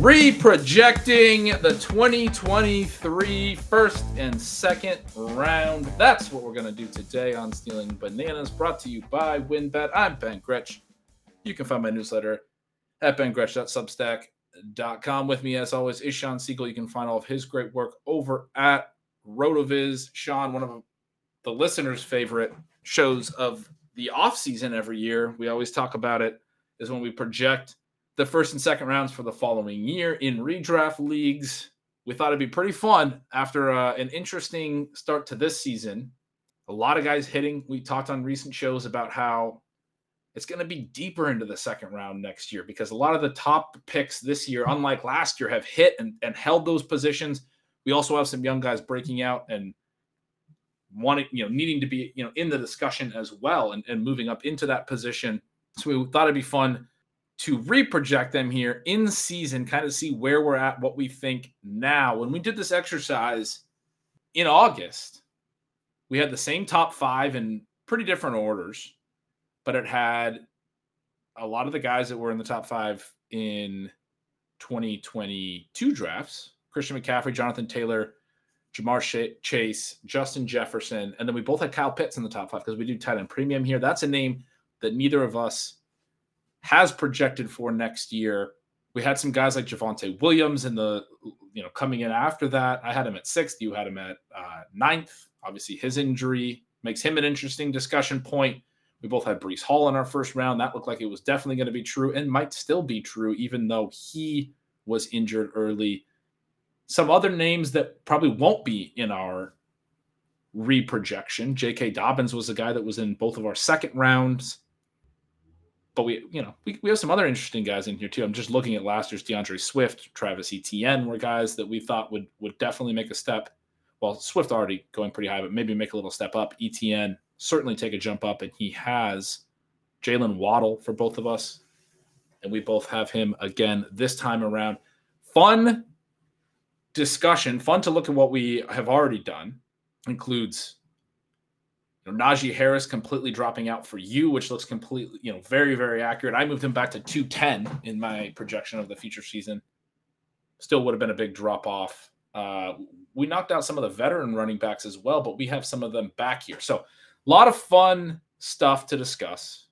Reprojecting the 2023 first and second round. That's what we're going to do today on Stealing Bananas, brought to you by WynnBET. I'm Ben Gretch. You can find my newsletter at bengretch.substack.com. With me, as always, is Shawn Siegele. You can find all of his great work over at RotoViz. Shawn, one of the listeners' favorite shows of the offseason every year, we always talk about it, is when we project the first and second rounds for the following year in redraft leagues. We thought it'd be pretty fun after uh, an interesting start to this season. A lot of guys hitting. We talked on recent shows about how it's going to be deeper into the second round next year because a lot of the top picks this year, unlike last year, have hit and, and held those positions. We also have some young guys breaking out and wanting, you know, needing to be, you know, in the discussion as well and, and moving up into that position. So we thought it'd be fun to reproject them here in season, kind of see where we're at, what we think now. When we did this exercise in August, we had the same top five in pretty different orders, but it had a lot of the guys that were in the top five in 2022 drafts Christian McCaffrey, Jonathan Taylor, Ja'Marr Chase, Justin Jefferson, and then we both had Kyle Pitts in the top five because we do tight end premium here. That's a name that neither of us has projected for next year. We had some guys like Javonte Williams in the, you know, coming in after that. I had him at sixth. You had him at uh, ninth. Obviously, his injury makes him an interesting discussion point. We both had Breece Hall in our first round. That looked like it was definitely going to be true and might still be true, even though he was injured early. Some other names that probably won't be in our reprojection. J.K. Dobbins was a guy that was in both of our second rounds but we, you know, we, we have some other interesting guys in here too. I'm just looking at last year's D'Andre Swift, Travis Etienne were guys that we thought would would definitely make a step. Well, Swift already going pretty high, but maybe make a little step up. Etienne certainly take a jump up, and he has Jaylen Waddle for both of us, and we both have him again this time around. Fun discussion, fun to look at what we have already done. Includes know, Najee Harris completely dropping out for you, which looks completely, you know, very, very accurate. I moved him back to 210 in my projection of the future season. Still would have been a big drop off. Uh, we knocked out some of the veteran running backs as well, but we have some of them back here. So a lot of fun stuff to discuss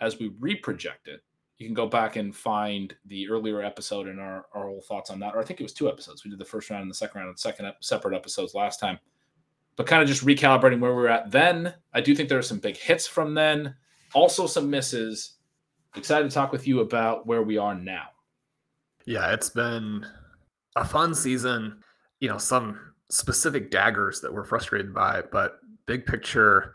as we reproject it. You can go back and find the earlier episode and our, our whole thoughts on that. Or I think it was two episodes. We did the first round and the second round and second ep- separate episodes last time but kind of just recalibrating where we were at then. I do think there are some big hits from then, also some misses. Excited to talk with you about where we are now. Yeah, it's been a fun season. You know, some specific daggers that we're frustrated by, but big picture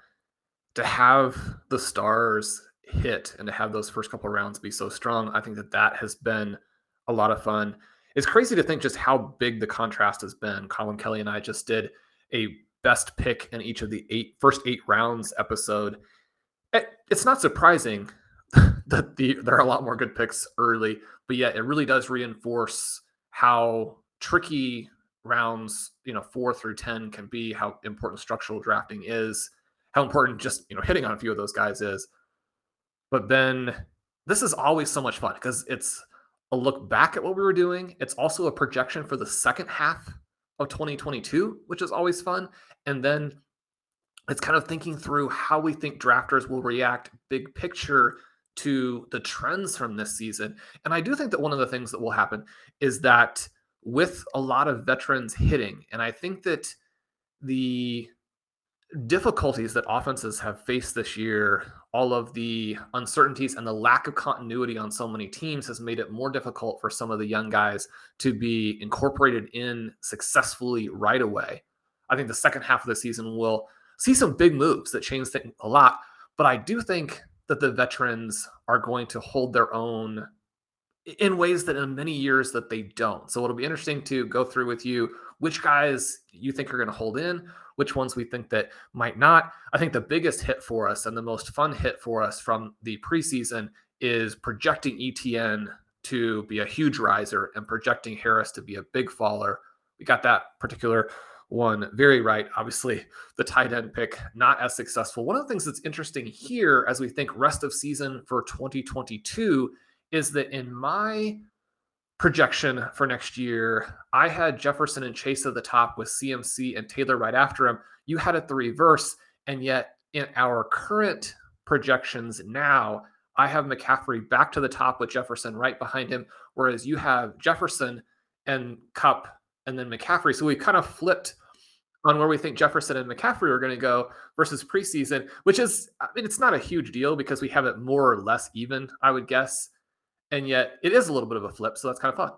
to have the stars hit and to have those first couple rounds be so strong, I think that that has been a lot of fun. It's crazy to think just how big the contrast has been. Colin Kelly and I just did a best pick in each of the eight first eight rounds episode. It, it's not surprising that the, there are a lot more good picks early, but yet it really does reinforce how tricky rounds, you know, four through 10 can be, how important structural drafting is, how important just, you know, hitting on a few of those guys is. But then this is always so much fun because it's a look back at what we were doing. It's also a projection for the second half of 2022, which is always fun. And then it's kind of thinking through how we think drafters will react big picture to the trends from this season. And I do think that one of the things that will happen is that with a lot of veterans hitting, and I think that the difficulties that offenses have faced this year, all of the uncertainties and the lack of continuity on so many teams has made it more difficult for some of the young guys to be incorporated in successfully right away. I think the second half of the season will see some big moves that change things a lot, but I do think that the veterans are going to hold their own in ways that in many years that they don't. So it'll be interesting to go through with you which guys you think are going to hold in, which ones we think that might not. I think the biggest hit for us and the most fun hit for us from the preseason is projecting Etienne to be a huge riser and projecting Harris to be a big faller. We got that particular one very right. Obviously, the tight end pick not as successful. One of the things that's interesting here as we think rest of season for 2022 is that in my projection for next year, I had Jefferson and Chase at the top with CMC and Taylor right after him. You had it the reverse. And yet, in our current projections now, I have McCaffrey back to the top with Jefferson right behind him, whereas you have Jefferson and Kupp and then McCaffrey. So we kind of flipped on where we think Jefferson and McCaffrey are going to go versus preseason, which is, I mean, it's not a huge deal because we have it more or less even, I would guess and yet it is a little bit of a flip. So that's kind of fun.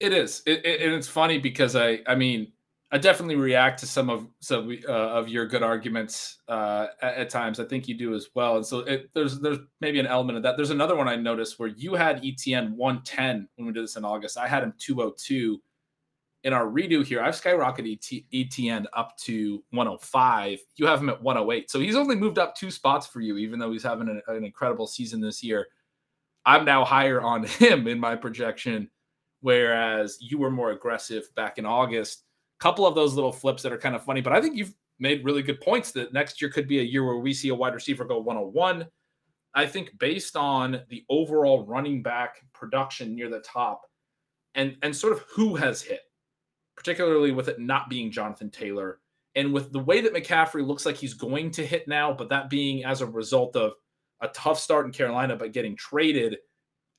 It is, it, it, and it's funny because I, I mean, I definitely react to some of some uh, of your good arguments uh, at, at, times. I think you do as well. And so it, there's there's maybe an element of that. There's another one I noticed where you had Etienne 110 when we did this in August. I had him 202. In our redo here, I've skyrocketed ET, Etienne up to 105. You have him at 108. So he's only moved up two spots for you, even though he's having an, an incredible season this year. I'm now higher on him in my projection, whereas you were more aggressive back in August. A Couple of those little flips that are kind of funny, but I think you've made really good points that next year could be a year where we see a wide receiver go 101. I think based on the overall running back production near the top and and sort of who has hit, particularly with it not being Jonathan Taylor and with the way that McCaffrey looks like he's going to hit now, but that being as a result of a tough start in Carolina, but getting traded,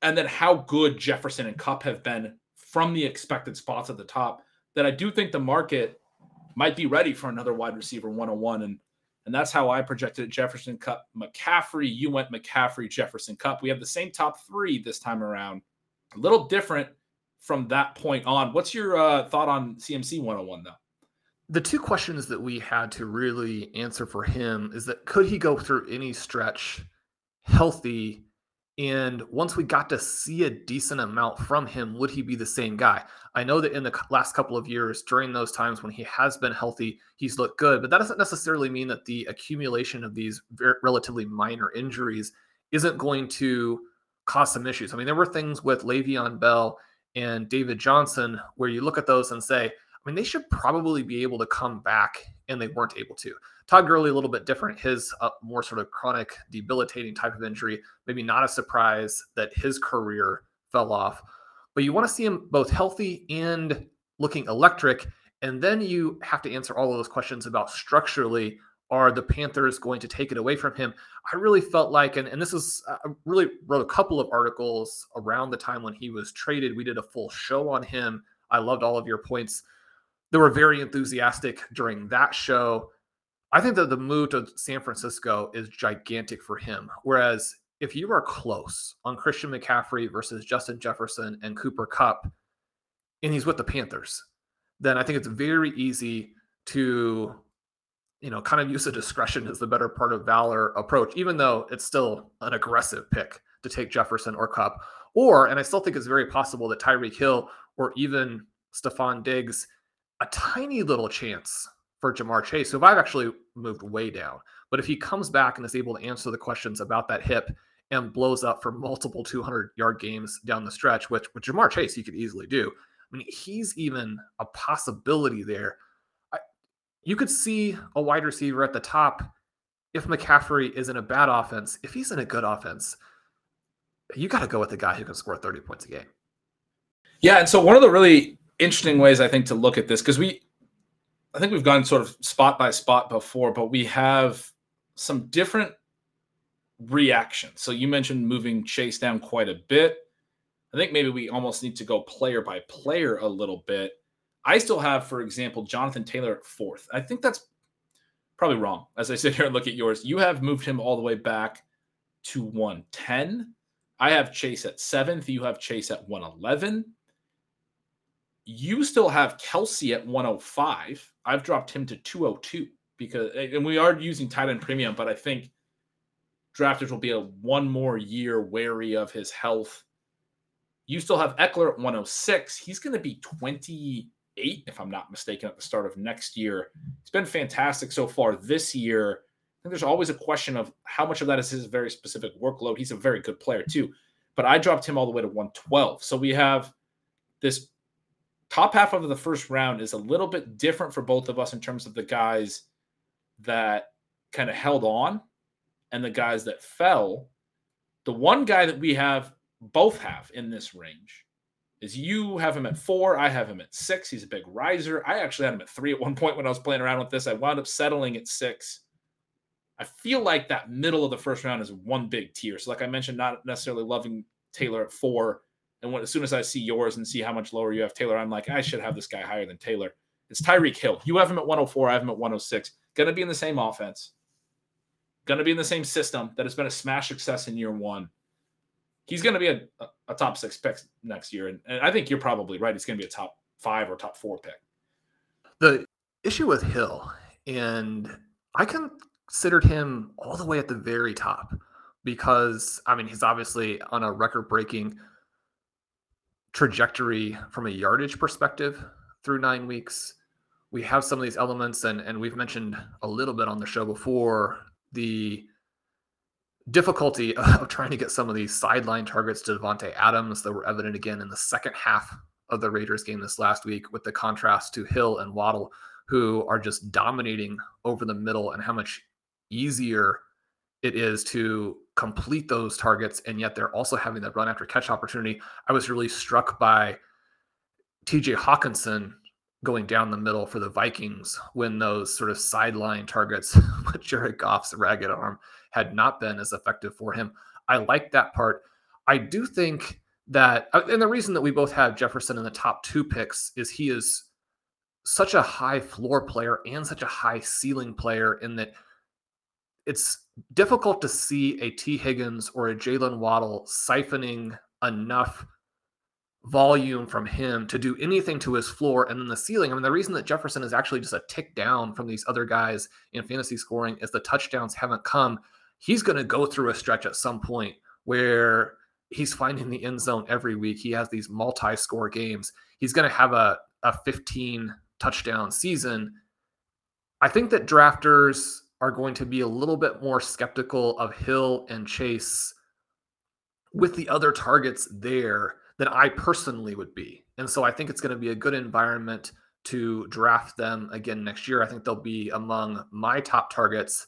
and then how good Jefferson and Kupp have been from the expected spots at the top, that I do think the market might be ready for another wide receiver 101. And and that's how I projected Jefferson Kupp, McCaffrey. You went McCaffrey, Jefferson Kupp. We have the same top three this time around. A little different from that point on. What's your uh, thought on CMC 101 though? The two questions that we had to really answer for him is that could he go through any stretch healthy and once we got to see a decent amount from him, would he be the same guy? I know that in the last couple of years, during those times when he has been healthy, he's looked good, but that doesn't necessarily mean that the accumulation of these relatively minor injuries isn't going to cause some issues. I mean, there were things with Le'Veon Bell and David Johnson where you look at those and say, I mean, they should probably be able to come back, and they weren't able to. Todd Gurley, a little bit different. His uh, more sort of chronic, debilitating type of injury. Maybe not a surprise that his career fell off. But you want to see him both healthy and looking electric. And then you have to answer all of those questions about structurally are the Panthers going to take it away from him? I really felt like, and, and this is, I really wrote a couple of articles around the time when he was traded. We did a full show on him. I loved all of your points. They were very enthusiastic during that show. I think that the move to San Francisco is gigantic for him. Whereas if you are close on Christian McCaffrey versus Justin Jefferson and Cooper Kupp, and he's with the Panthers, then I think it's very easy to, you know, kind of use a discretion as the better part of valor approach, even though it's still an aggressive pick to take Jefferson or Kupp. Or, and I still think it's very possible that Tyreek Hill or even Stefon Diggs, a tiny little chance for Ja'Marr Chase, who I've actually moved way down. But if he comes back and is able to answer the questions about that hip and blows up for multiple 200 yard games down the stretch, which with Ja'Marr Chase he could easily do. I mean, he's even a possibility there. I, you could see a wide receiver at the top if McCaffrey is in a bad offense. If he's in a good offense, you got to go with the guy who can score 30 points a game. Yeah, and so one of the really interesting ways I think to look at this because we I think we've gone sort of spot by spot before, but we have some different reactions. So you mentioned moving Chase down quite a bit. I think maybe we almost need to go player by player a little bit. I still have, for example, Jonathan Taylor at fourth. I think that's probably wrong. As I sit here and look at yours, you have moved him all the way back to 110. I have Chase at seventh. You have Chase at 111. You still have Kelce at 105. I've dropped him to 202 because, and we are using tight end premium, but I think drafters will be a one more year wary of his health. You still have Ekeler at 106. He's going to be 28, if I'm not mistaken, at the start of next year. He's been fantastic so far this year. I think there's always a question of how much of that is his very specific workload. He's a very good player, too. But I dropped him all the way to 112. So we have this top half of the first round is a little bit different for both of us in terms of the guys that kind of held on and the guys that fell. The one guy that we have both have in this range is you have him at four. I have him at six. He's a big riser. I actually had him at three at one point when I was playing around with this. I wound up settling at six. I feel like that middle of the first round is one big tier. So, like I mentioned, not necessarily loving Taylor at four and when, as soon as I see yours and see how much lower you have Taylor, I'm like, I should have this guy higher than Taylor. It's Tyreek Hill. You have him at 104. I have him at 106. Going to be in the same offense. Going to be in the same system that has been a smash success in year one. He's going to be a, a, top six pick next year. And, and I think you're probably right. He's going to be a top five or top four pick. The issue with Hill, and I considered him all the way at the very top because, I mean, he's obviously on a record breaking – trajectory from a yardage perspective through nine weeks. We have some of these elements, and, and we've mentioned a little bit on the show before the difficulty of trying to get some of these sideline targets to Davante Adams that were evident again in the second half of the Raiders game this last week, with the contrast to Hill and Waddle, who are just dominating over the middle, and how much easier it is to complete those targets, and yet they're also having that run after catch opportunity. I was really struck by T.J. Hockenson going down the middle for the Vikings when those sort of sideline targets with Jared Goff's ragged arm had not been as effective for him. I like that part. I do think that, uh, and the reason that we both have Jefferson in the top two picks is he is such a high floor player and such a high ceiling player in that it's difficult to see a Tee Higgins or a Jaylen Waddle siphoning enough volume from him to do anything to his floor and then the ceiling. I mean, the reason that Jefferson is actually just a tick down from these other guys in fantasy scoring is the touchdowns haven't come. He's going to go through a stretch at some point where he's finding the end zone every week. He has these multi score games. He's going to have a, a 15 touchdown season. I think that drafters are going to be a little bit more skeptical of Hill and Chase with the other targets there than I personally would be. And so I think it's going to be a good environment to draft them again next year. I think they'll be among my top targets.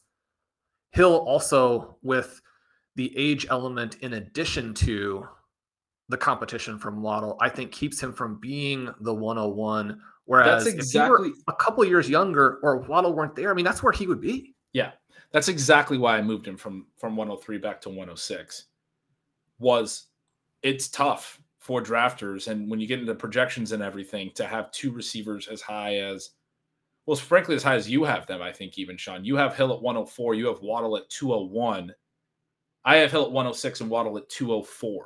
Hill also with the age element in addition to the competition from Waddle, I think keeps him from being the 101. Whereas that's exactly a couple years younger or Waddle weren't there, I mean, that's where he would be. Yeah, that's exactly why I moved him from from 103 back to 106. Was it's tough for drafters, and when you get into projections and everything, to have two receivers as high as, well, frankly, as high as you have them. I think even Shawn, you have Hill at 104, you have Waddle at 201. I have Hill at 106 and Waddle at 204.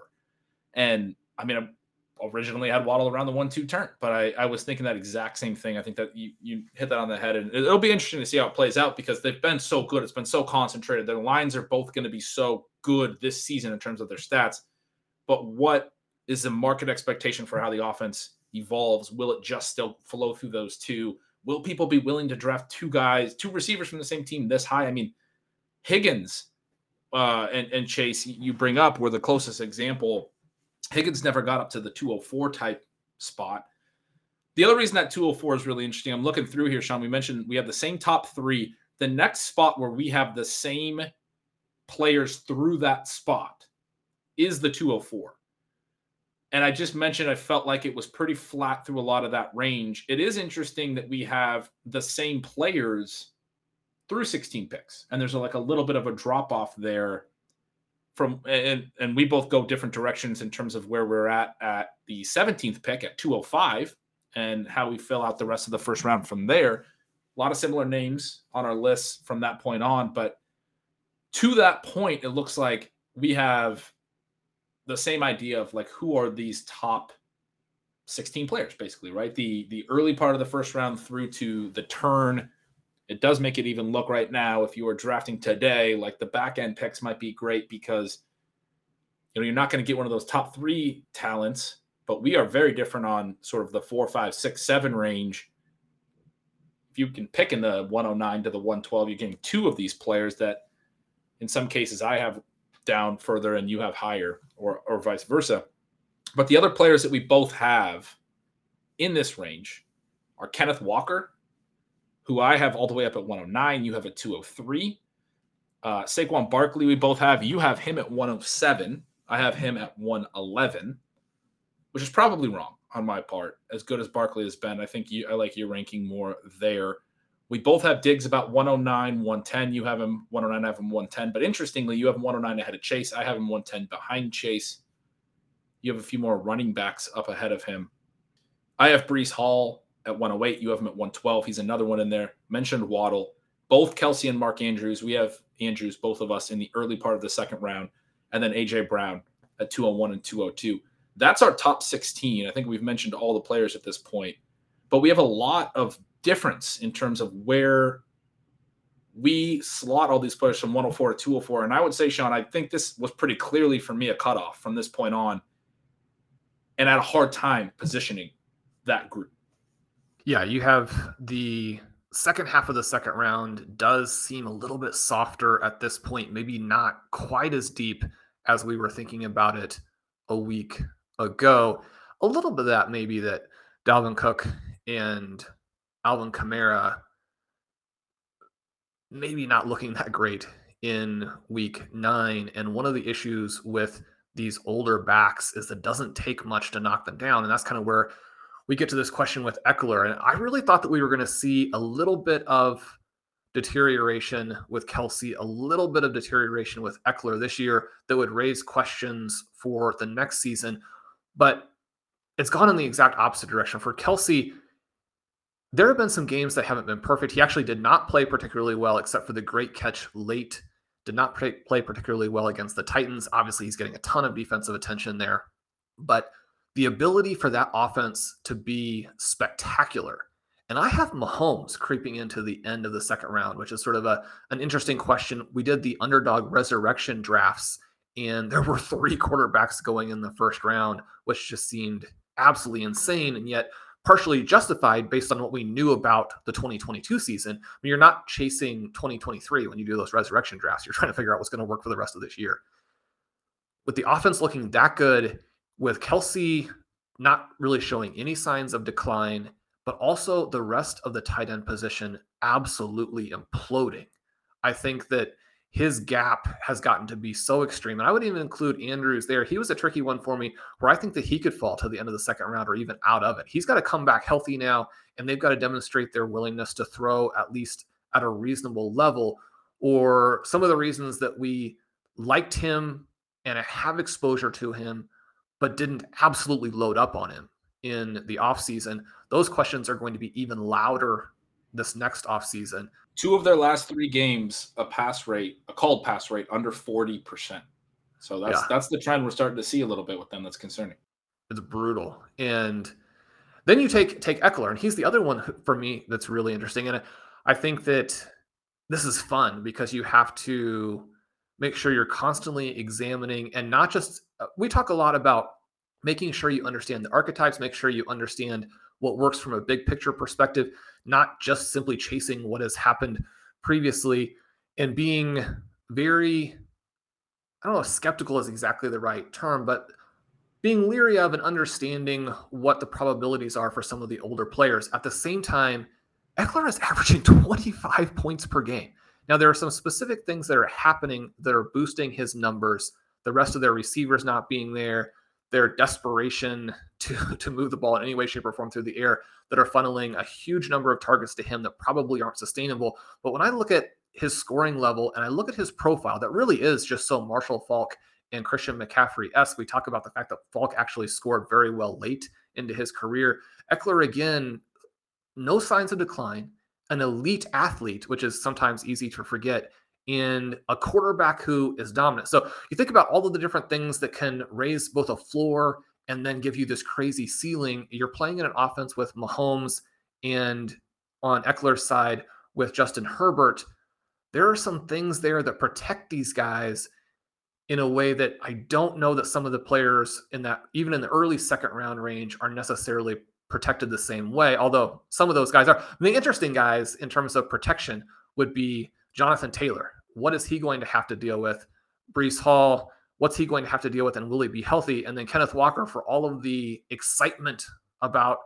And I mean, I'm originally had Waddle around the one-two turn, but I, I was thinking that exact same thing. I think that you you hit that on the head, and it'll be interesting to see how it plays out because they've been so good. It's been so concentrated. Their lines are both going to be so good this season in terms of their stats. But what is the market expectation for how the offense evolves? Will it just still flow through those two? Will people be willing to draft two guys, two receivers from the same team this high? I mean, Higgins uh, and, and Chase, you bring up were the closest example Higgins never got up to the 204 type spot. The other reason that 204 is really interesting, I'm looking through here, Shawn. We mentioned we have the same top three. The next spot where we have the same players through that spot is the 204. And I just mentioned I felt like it was pretty flat through a lot of that range. It is interesting that we have the same players through 16 picks, and there's like a little bit of a drop off there from and and we both go different directions in terms of where we're at at the 17th pick at 205 and how we fill out the rest of the first round from there. A lot of similar names on our list from that point on, but to that point, it looks like we have the same idea of like who are these top 16 players basically right the the early part of the first round through to the turn it does make it even look right now if you were drafting today like the back end picks might be great because you know you're not going to get one of those top three talents but we are very different on sort of the four five six seven range if you can pick in the 109 to the 112 you're getting two of these players that in some cases i have down further and you have higher, or or vice versa. But the other players that we both have in this range are Kenneth Walker, who I have all the way up at 109. You have at 203. Uh, Saquon Barkley, we both have. You have him at 107. I have him at 111, which is probably wrong on my part. As good as Barkley has been, I think you, I like your ranking more there. We both have Diggs about 109, 110. You have him 109, I have him 110. But interestingly, you have him 109 ahead of Chase. I have him 110 behind Chase. You have a few more running backs up ahead of him. I have Breece Hall at 108. You have him at 112. He's another one in there. Mentioned Waddle. Both Kelce and Mark Andrews. We have Andrews, both of us, in the early part of the second round. And then AJ Brown at 201 and 202. That's our top 16. I think we've mentioned all the players at this point. But we have a lot of difference in terms of where we slot all these players from 104 to 204. And I would say, Shawn, I think this was pretty clearly for me a cutoff from this point on. And I had a hard time positioning that group. Yeah, you have the second half of the second round does seem a little bit softer at this point, maybe not quite as deep as we were thinking about it a week ago. A little bit of that maybe that Dalvin Cook and Alvin Kamara maybe not looking that great in week nine. And one of the issues with these older backs is it doesn't take much to knock them down. And that's kind of where we get to this question with Ekeler. And I really thought that we were going to see a little bit of deterioration with Kelce, a little bit of deterioration with Ekeler this year that would raise questions for the next season. But it's gone in the exact opposite direction. For Kelce, there have been some games that haven't been perfect. He actually did not play particularly well, except for the great catch late. Did not play particularly well against the Titans. Obviously, he's getting a ton of defensive attention there. But the ability for that offense to be spectacular. And I have Mahomes creeping into the end of the second round, which is sort of a, an interesting question. We did the underdog resurrection drafts, and there were three quarterbacks going in the first round, which just seemed absolutely insane. And yet, partially justified based on what we knew about the 2022 season. I mean, you're not chasing 2023 when you do those resurrection drafts. You're trying to figure out what's going to work for the rest of this year. With the offense looking that good, with Kelce not really showing any signs of decline, but also the rest of the tight end position absolutely imploding. I think that his gap has gotten to be so extreme. And I would even include Andrews there. He was a tricky one for me where I think that he could fall to the end of the second round or even out of it. He's got to come back healthy now, and they've got to demonstrate their willingness to throw at least at a reasonable level. Or some of the reasons that we liked him and have exposure to him, but didn't absolutely load up on him in the offseason, those questions are going to be even louder this next offseason two of their last three games, a pass rate, a called pass rate under 40%. So that's yeah. that's the trend we're starting to see a little bit with them that's concerning. It's brutal. And then you take take Ekeler, and he's the other one for me that's really interesting. And I think that this is fun because you have to make sure you're constantly examining and not just Uh, we talk a lot about making sure you understand the archetypes, make sure you understand what works from a big picture perspective, not just simply chasing what has happened previously and being very, I don't know, if skeptical is exactly the right term, but being leery of and understanding what the probabilities are for some of the older players. At the same time, Ekeler is averaging 25 points per game. Now, there are some specific things that are happening that are boosting his numbers the rest of their receivers not being there, their desperation to, to move the ball in any way, shape, or form through the air that are funneling a huge number of targets to him that probably aren't sustainable. But when I look at his scoring level and I look at his profile, that really is just so Marshall Faulk and Christian McCaffrey esque. We talk about the fact that Faulk actually scored very well late into his career. Ekeler, again, no signs of decline, an elite athlete, which is sometimes easy to forget, in a quarterback who is dominant. So you think about all of the different things that can raise both a floor and then give you this crazy ceiling. You're playing in an offense with Mahomes and on Ekeler's side with Justin Herbert. There are some things there that protect these guys in a way that I don't know that some of the players in that, even in the early second round range, are necessarily protected the same way. Although some of those guys are. The interesting guys in terms of protection would be Jonathan Taylor. What is he going to have to deal with? Breece Hall, what's he going to have to deal with? And will he be healthy? And then Kenneth Walker for all of the excitement about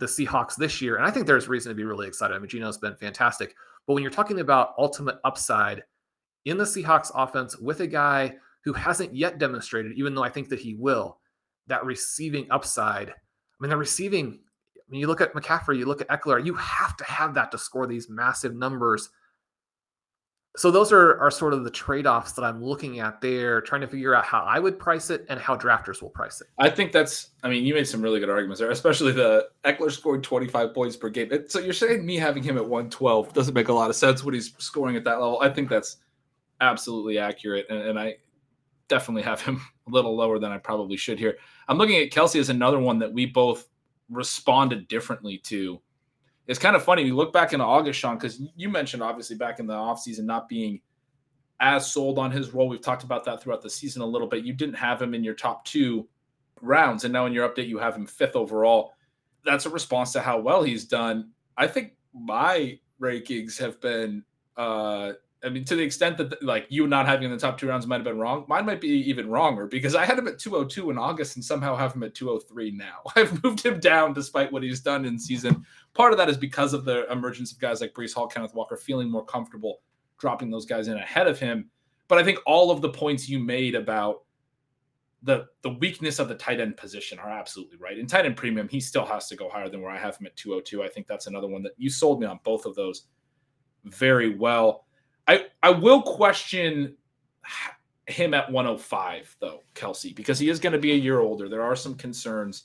the Seahawks this year. And I think there's reason to be really excited. I mean, Geno's been fantastic. But when you're talking about ultimate upside in the Seahawks offense with a guy who hasn't yet demonstrated, even though I think that he will, that receiving upside. I mean, the receiving, when you look at McCaffrey, you look at Ekeler, you have to have that to score these massive numbers so those are, are sort of the trade-offs that i'm looking at there trying to figure out how i would price it and how drafters will price it. I think that's i mean you made some really good arguments there especially the Ekeler scored 25 points per game. So you're saying me having him at 112 doesn't make a lot of sense when he's scoring at that level. I think that's absolutely accurate and, and i definitely have him a little lower than i probably should here. I'm looking at Kelce as another one that we both responded differently to it's kind of funny. You look back in August, Shawn, because you mentioned obviously back in the offseason not being as sold on his role. We've talked about that throughout the season a little bit. You didn't have him in your top two rounds, and now in your update, you have him fifth overall. That's a response to how well he's done. I think my rankings have been uh I mean, to the extent that like you not having in the top two rounds might have been wrong, mine might be even wronger because I had him at 202 in August and somehow have him at 203 now. I've moved him down despite what he's done in season. Part of that is because of the emergence of guys like Breece Hall, Kenneth Walker, feeling more comfortable dropping those guys in ahead of him. But I think all of the points you made about the the weakness of the tight end position are absolutely right. In tight end premium, he still has to go higher than where I have him at 202. I think that's another one that you sold me on both of those very well. I I will question him at 105 though, Kelce, because he is going to be a year older. There are some concerns.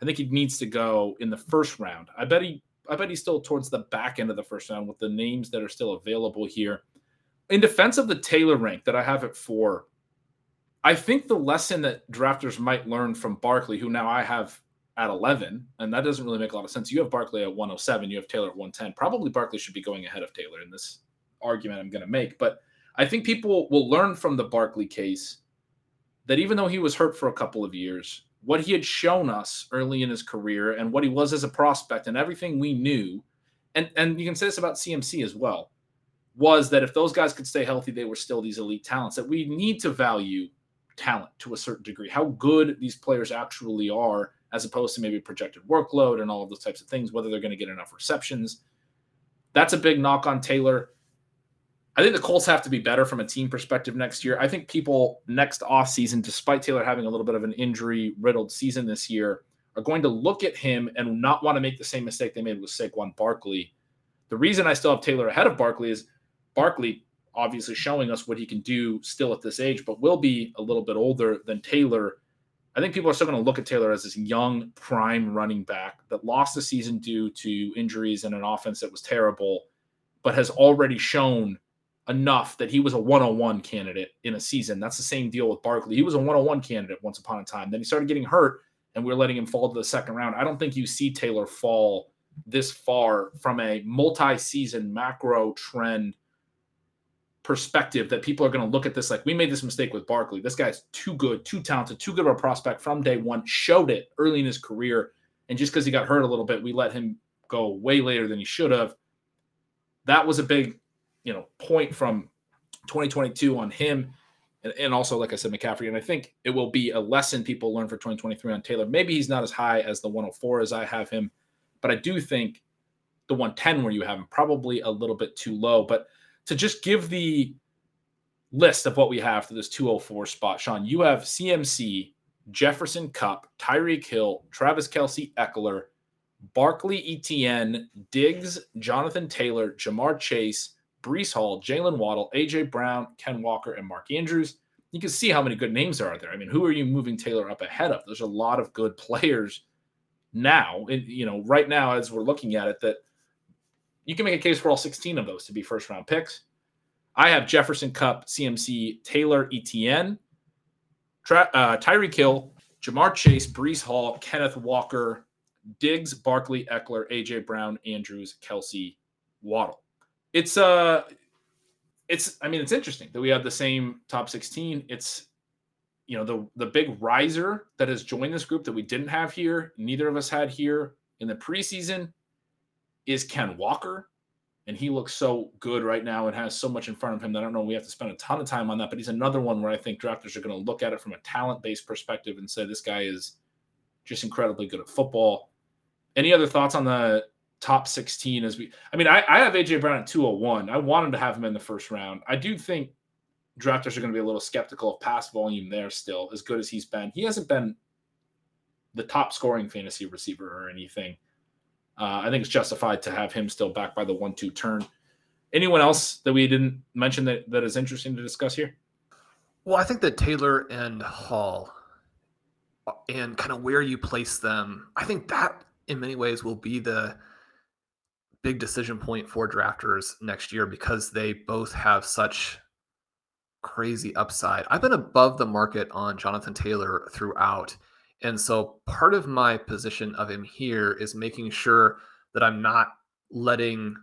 I think he needs to go in the first round. I bet he I bet he's still towards the back end of the first round with the names that are still available here. In defense of the Taylor rank that I have at four, I think the lesson that drafters might learn from Barkley, who now I have at 11, and that doesn't really make a lot of sense. You have Barkley at 107, you have Taylor at 110. Probably Barkley should be going ahead of Taylor in this argument I'm going to make. But I think people will learn from the Barkley case that even though he was hurt for a couple of years, what he had shown us early in his career and what he was as a prospect and everything we knew, and, and you can say this about CMC as well, was that if those guys could stay healthy, they were still these elite talents. That we need to value talent to a certain degree, how good these players actually are, as opposed to maybe projected workload and all of those types of things, whether they're going to get enough receptions. That's a big knock on Taylor. I think the Colts have to be better from a team perspective next year. I think people next offseason, despite Taylor having a little bit of an injury riddled season this year, are going to look at him and not want to make the same mistake they made with Saquon Barkley. The reason I still have Taylor ahead of Barkley is Barkley obviously showing us what he can do still at this age, but will be a little bit older than Taylor. I think people are still going to look at Taylor as this young prime running back that lost the season due to injuries and an offense that was terrible, but has already shown enough that he was a 101 candidate in a season. That's the same deal with Barkley. He was a 101 candidate once upon a time. Then he started getting hurt, and we are letting him fall to the second round. I don't think you see Taylor fall this far from a multi-season macro trend perspective that people are going to look at this like we made this mistake with Barkley. This guy's too good, too talented, too good of a prospect from day one. Showed it early in his career, and just because he got hurt a little bit, we let him go way later than he should have. That was a big you know point from 2022 on him and, and also like I said McCaffrey and I think it will be a lesson people learn for 2023 on Taylor. Maybe he's not as high as the 104 as I have him, but I do think the 110 where you have him probably a little bit too low, but to just give the list of what we have for this 204 spot. Shawn, you have CMC, Jefferson Kupp Tyreek Hill, Travis Kelce Ekeler Barkley Etienne Diggs, Jonathan Taylor, Ja'Marr Chase, Breece Hall, Jaylen Waddle, AJ Brown, Ken Walker, and Mark Andrews. You can see how many good names there are there. I mean, who are you moving Taylor up ahead of? There's a lot of good players now, and you know, right now as we're looking at it, that you can make a case for all 16 of those to be first round picks. I have Jefferson Kupp, CMC, Taylor Etienne, Tra- uh, Tyreek Hill, Ja'Marr Chase, Breece Hall, Kenneth Walker, Diggs, Barkley, Ekeler, AJ Brown, Andrews, Kelce, Waddle. It's uh it's I mean it's interesting that we have the same top 16. It's you know the the big riser that has joined this group that we didn't have here, neither of us had here in the preseason is Ken Walker and he looks so good right now and has so much in front of him that I don't know we have to spend a ton of time on that. But he's another one where I think drafters are going to look at it from a talent based perspective and say this guy is just incredibly good at football. Any other thoughts on the top 16 as we I mean I, I have AJ Brown at 201. I wanted to have him in the first round. I do think drafters are going to be a little skeptical of pass volume there still, as good as he's been. He hasn't been the top scoring fantasy receiver or anything. Uh, I think it's justified to have him still back by the one two turn. Anyone else that we didn't mention that, that is interesting to discuss here? Well, I think that Taylor and Hall uh, and kind of where you place them, I think that in many ways will be the big decision point for drafters next year because they both have such crazy upside. I've been above the market on Jonathan Taylor throughout. And so part of my position of him here is making sure that I'm not letting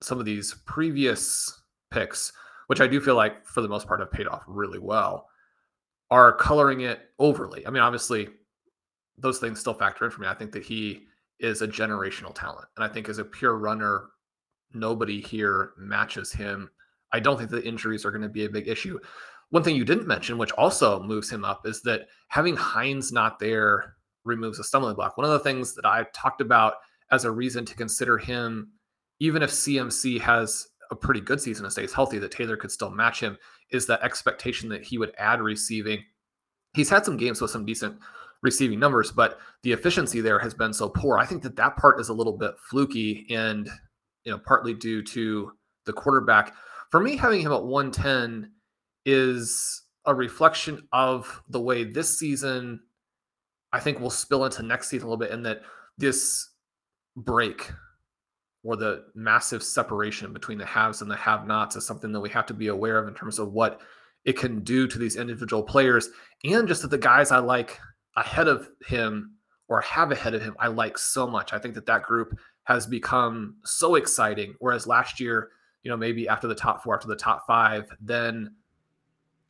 some of these previous picks, which I do feel like for the most part have paid off really well, are coloring it overly. I mean, obviously, those things still factor in for me. I think that he is a generational talent. And I think as a pure runner, nobody here matches him. I don't think the injuries are going to be a big issue. One thing you didn't mention, which also moves him up, is that having Hines not there removes a stumbling block. One of the things that I talked about as a reason to consider him, even if CMC has a pretty good season and stays healthy, that Taylor could still match him, is that expectation that he would add receiving. He's had some games with some decent receiving numbers, but the efficiency there has been so poor. I think that that part is a little bit fluky and, you know, partly due to the quarterback. For me, having him at 110 is a reflection of the way this season I think will spill into next season a little bit, and that this break or the massive separation between the haves and the have-nots is something that we have to be aware of in terms of what it can do to these individual players, and just that the guys I like ahead of him or have ahead of him, I like so much. I think that that group has become so exciting. Whereas last year, you know, maybe after the top four, after the top five, then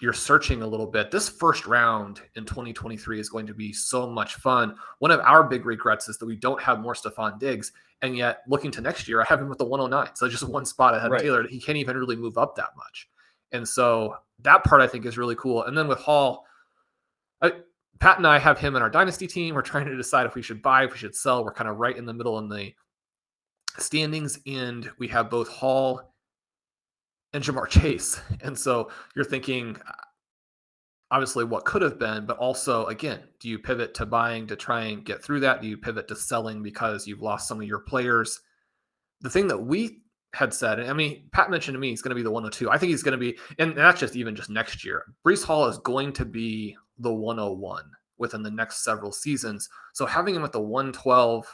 you're searching a little bit. This first round in 2023 is going to be so much fun. One of our big regrets is that we don't have more Stefon Diggs. And yet, looking to next year, I have him with the 109. So just one spot ahead right. of Taylor. He can't even really move up that much. And so that part I think is really cool. And then with Hall, I, Pat and I have him in our dynasty team. We're trying to decide if we should buy, if we should sell. We're kind of right in the middle in the standings. And we have both Hall and Ja'Marr Chase. And so you're thinking, uh, obviously, what could have been, but also, again, do you pivot to buying to try and get through that? Do you pivot to selling because you've lost some of your players? The thing that we had said, and I mean, Pat mentioned to me he's going to be the 102. I think he's going to be, and that's just even just next year. Breece Hall is going to be the 101 within the next several seasons. So having him at the 112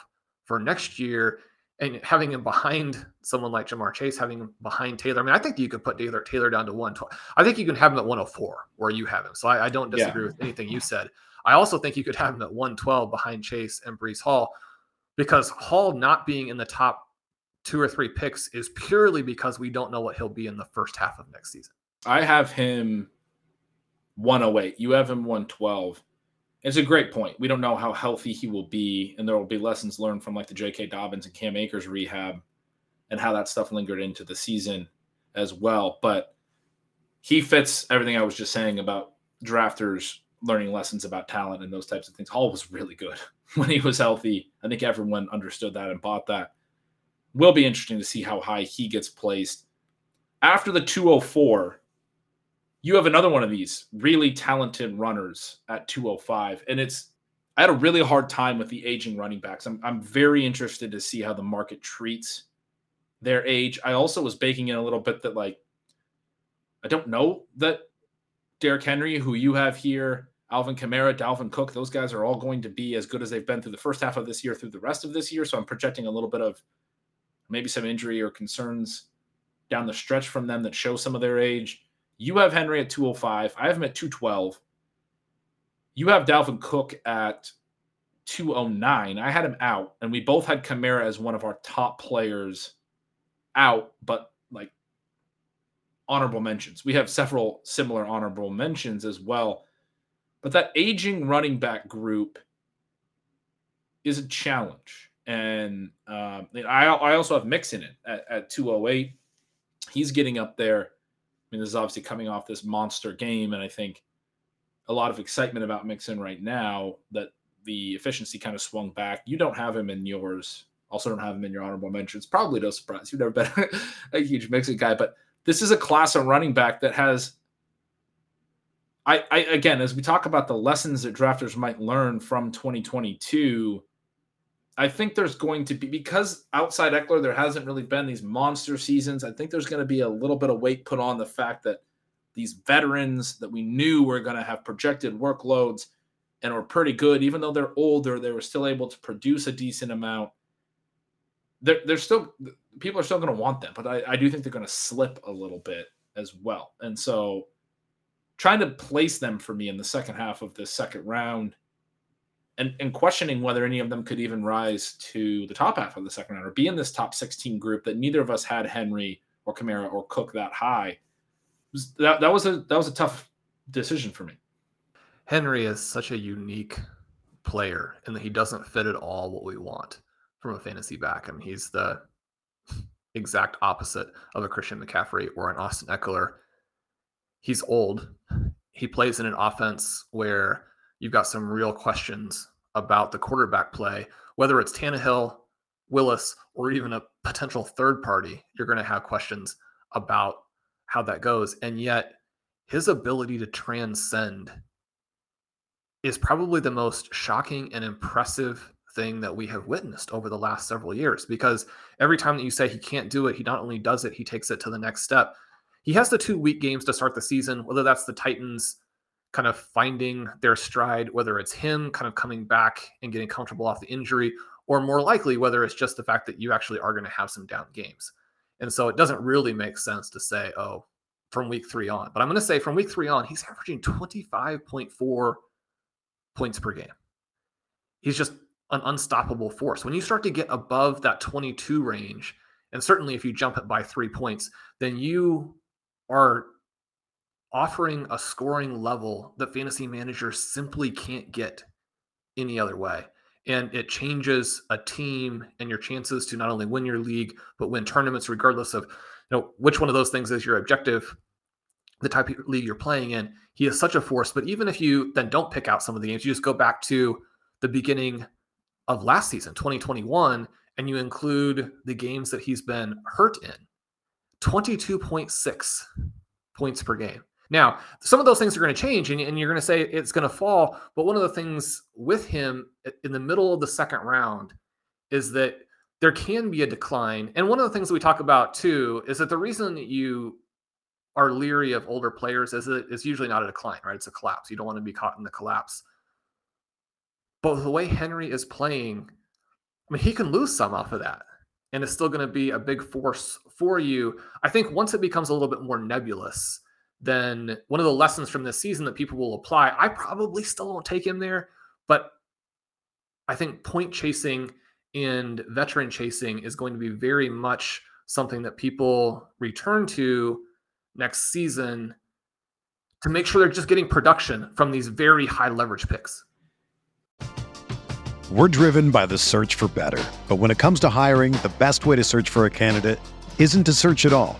for next year and having him behind someone like Ja'Marr Chase, having him behind Taylor. I mean, I think you could put Taylor Taylor down to 112. I think you can have him at 104 where you have him. So I, I don't disagree yeah. with anything you said. I also think you could have him at 112 behind Chase and Breece Hall because Hall not being in the top two or three picks is purely because we don't know what he'll be in the first half of next season. I have him 108. You have him 112. It's a great point. We don't know how healthy he will be, and there will be lessons learned from like the J.K. Dobbins and Cam Akers rehab and how that stuff lingered into the season as well. But he fits everything I was just saying about drafters learning lessons about talent and those types of things. Hall was really good when he was healthy. I think everyone understood that and bought that. Will be interesting to see how high he gets placed. After the 204, you have another one of these really talented runners at 205. And it's, I had a really hard time with the aging running backs. I'm, I'm very interested to see how the market treats their age. I also was baking in a little bit that, like, I don't know that Derrick Henry, who you have here, Alvin Kamara, Dalvin Cook, those guys are all going to be as good as they've been through the first half of this year through the rest of this year. So I'm projecting a little bit of maybe some injury or concerns down the stretch from them that show some of their age. You have Henry at 205. I have him at 212. You have Dalvin Cook at 209. I had him out, and we both had Kamara as one of our top players out, but like honorable mentions. We have several similar honorable mentions as well. But that aging running back group is a challenge. And um, I, I also have Mixon it at, at 208. He's getting up there mean, this is obviously coming off this monster game, and I think a lot of excitement about Mixon right now that the efficiency kind of swung back. You don't have him in yours. Also, don't have him in your honorable mentions. Probably no surprise. You've never been a huge Mixon guy, but this is a class of running back that has. I, I again, as we talk about the lessons that drafters might learn from 2022, I think there's going to be because outside Ekeler, there hasn't really been these monster seasons. I think there's going to be a little bit of weight put on the fact that these veterans that we knew were going to have projected workloads and were pretty good, even though they're older, they were still able to produce a decent amount. They're, they're still people are still going to want them, but I, I do think they're going to slip a little bit as well. And so trying to place them for me in the second half of this second round and, and questioning whether any of them could even rise to the top half of the second round or be in this top 16 group that neither of us had Henry or Kamara or Cook that high. Was, That, that was a that was a tough decision for me. Henry is such a unique player that he doesn't fit at all what we want from a fantasy back. I mean, he's the exact opposite of a Christian McCaffrey or an Austin Ekeler. He's old. He plays in an offense where you've got some real questions about the quarterback play, whether it's Tannehill, Willis, or even a potential third party. You're going to have questions about how that goes. And yet, his ability to transcend is probably the most shocking and impressive thing that we have witnessed over the last several years because every time that you say he can't do it, he not only does it, he takes it to the next step. He has the two week games to start the season, whether that's the Titans kind of finding their stride, whether it's him kind of coming back and getting comfortable off the injury, or more likely, whether it's just the fact that you actually are going to have some down games. And so it doesn't really make sense to say, oh, from week three on. But I'm going to say from week three on, he's averaging 25.4 points per game. He's just an unstoppable force. When you start to get above that 22 range, and certainly if you jump it by three points, then you are offering a scoring level that fantasy managers simply can't get any other way. And it changes a team and your chances to not only win your league, but win tournaments, regardless of you know which one of those things is your objective, the type of league you're playing in. He is such a force. But even if you then don't pick out some of the games, you just go back to the beginning of last season, 2021, and you include the games that he's been hurt in, 22.6 points per game. Now, some of those things are going to change and, and you're going to say it's going to fall. But one of the things with him in the middle of the second round is that there can be a decline. And one of the things we talk about too is that the reason that you are leery of older players is that it's usually not a decline, right? It's a collapse. You don't want to be caught in the collapse. But the way Henry is playing, I mean, he can lose some off of that. And it's still going to be a big force for you. I think once it becomes a little bit more nebulous, then one of the lessons from this season that people will apply, I probably still won't take him there, but I think point chasing and veteran chasing is going to be very much something that people return to next season to make sure they're just getting production from these very high leverage picks. We're driven by the search for better. But when it comes to hiring, the best way to search for a candidate isn't to search at all.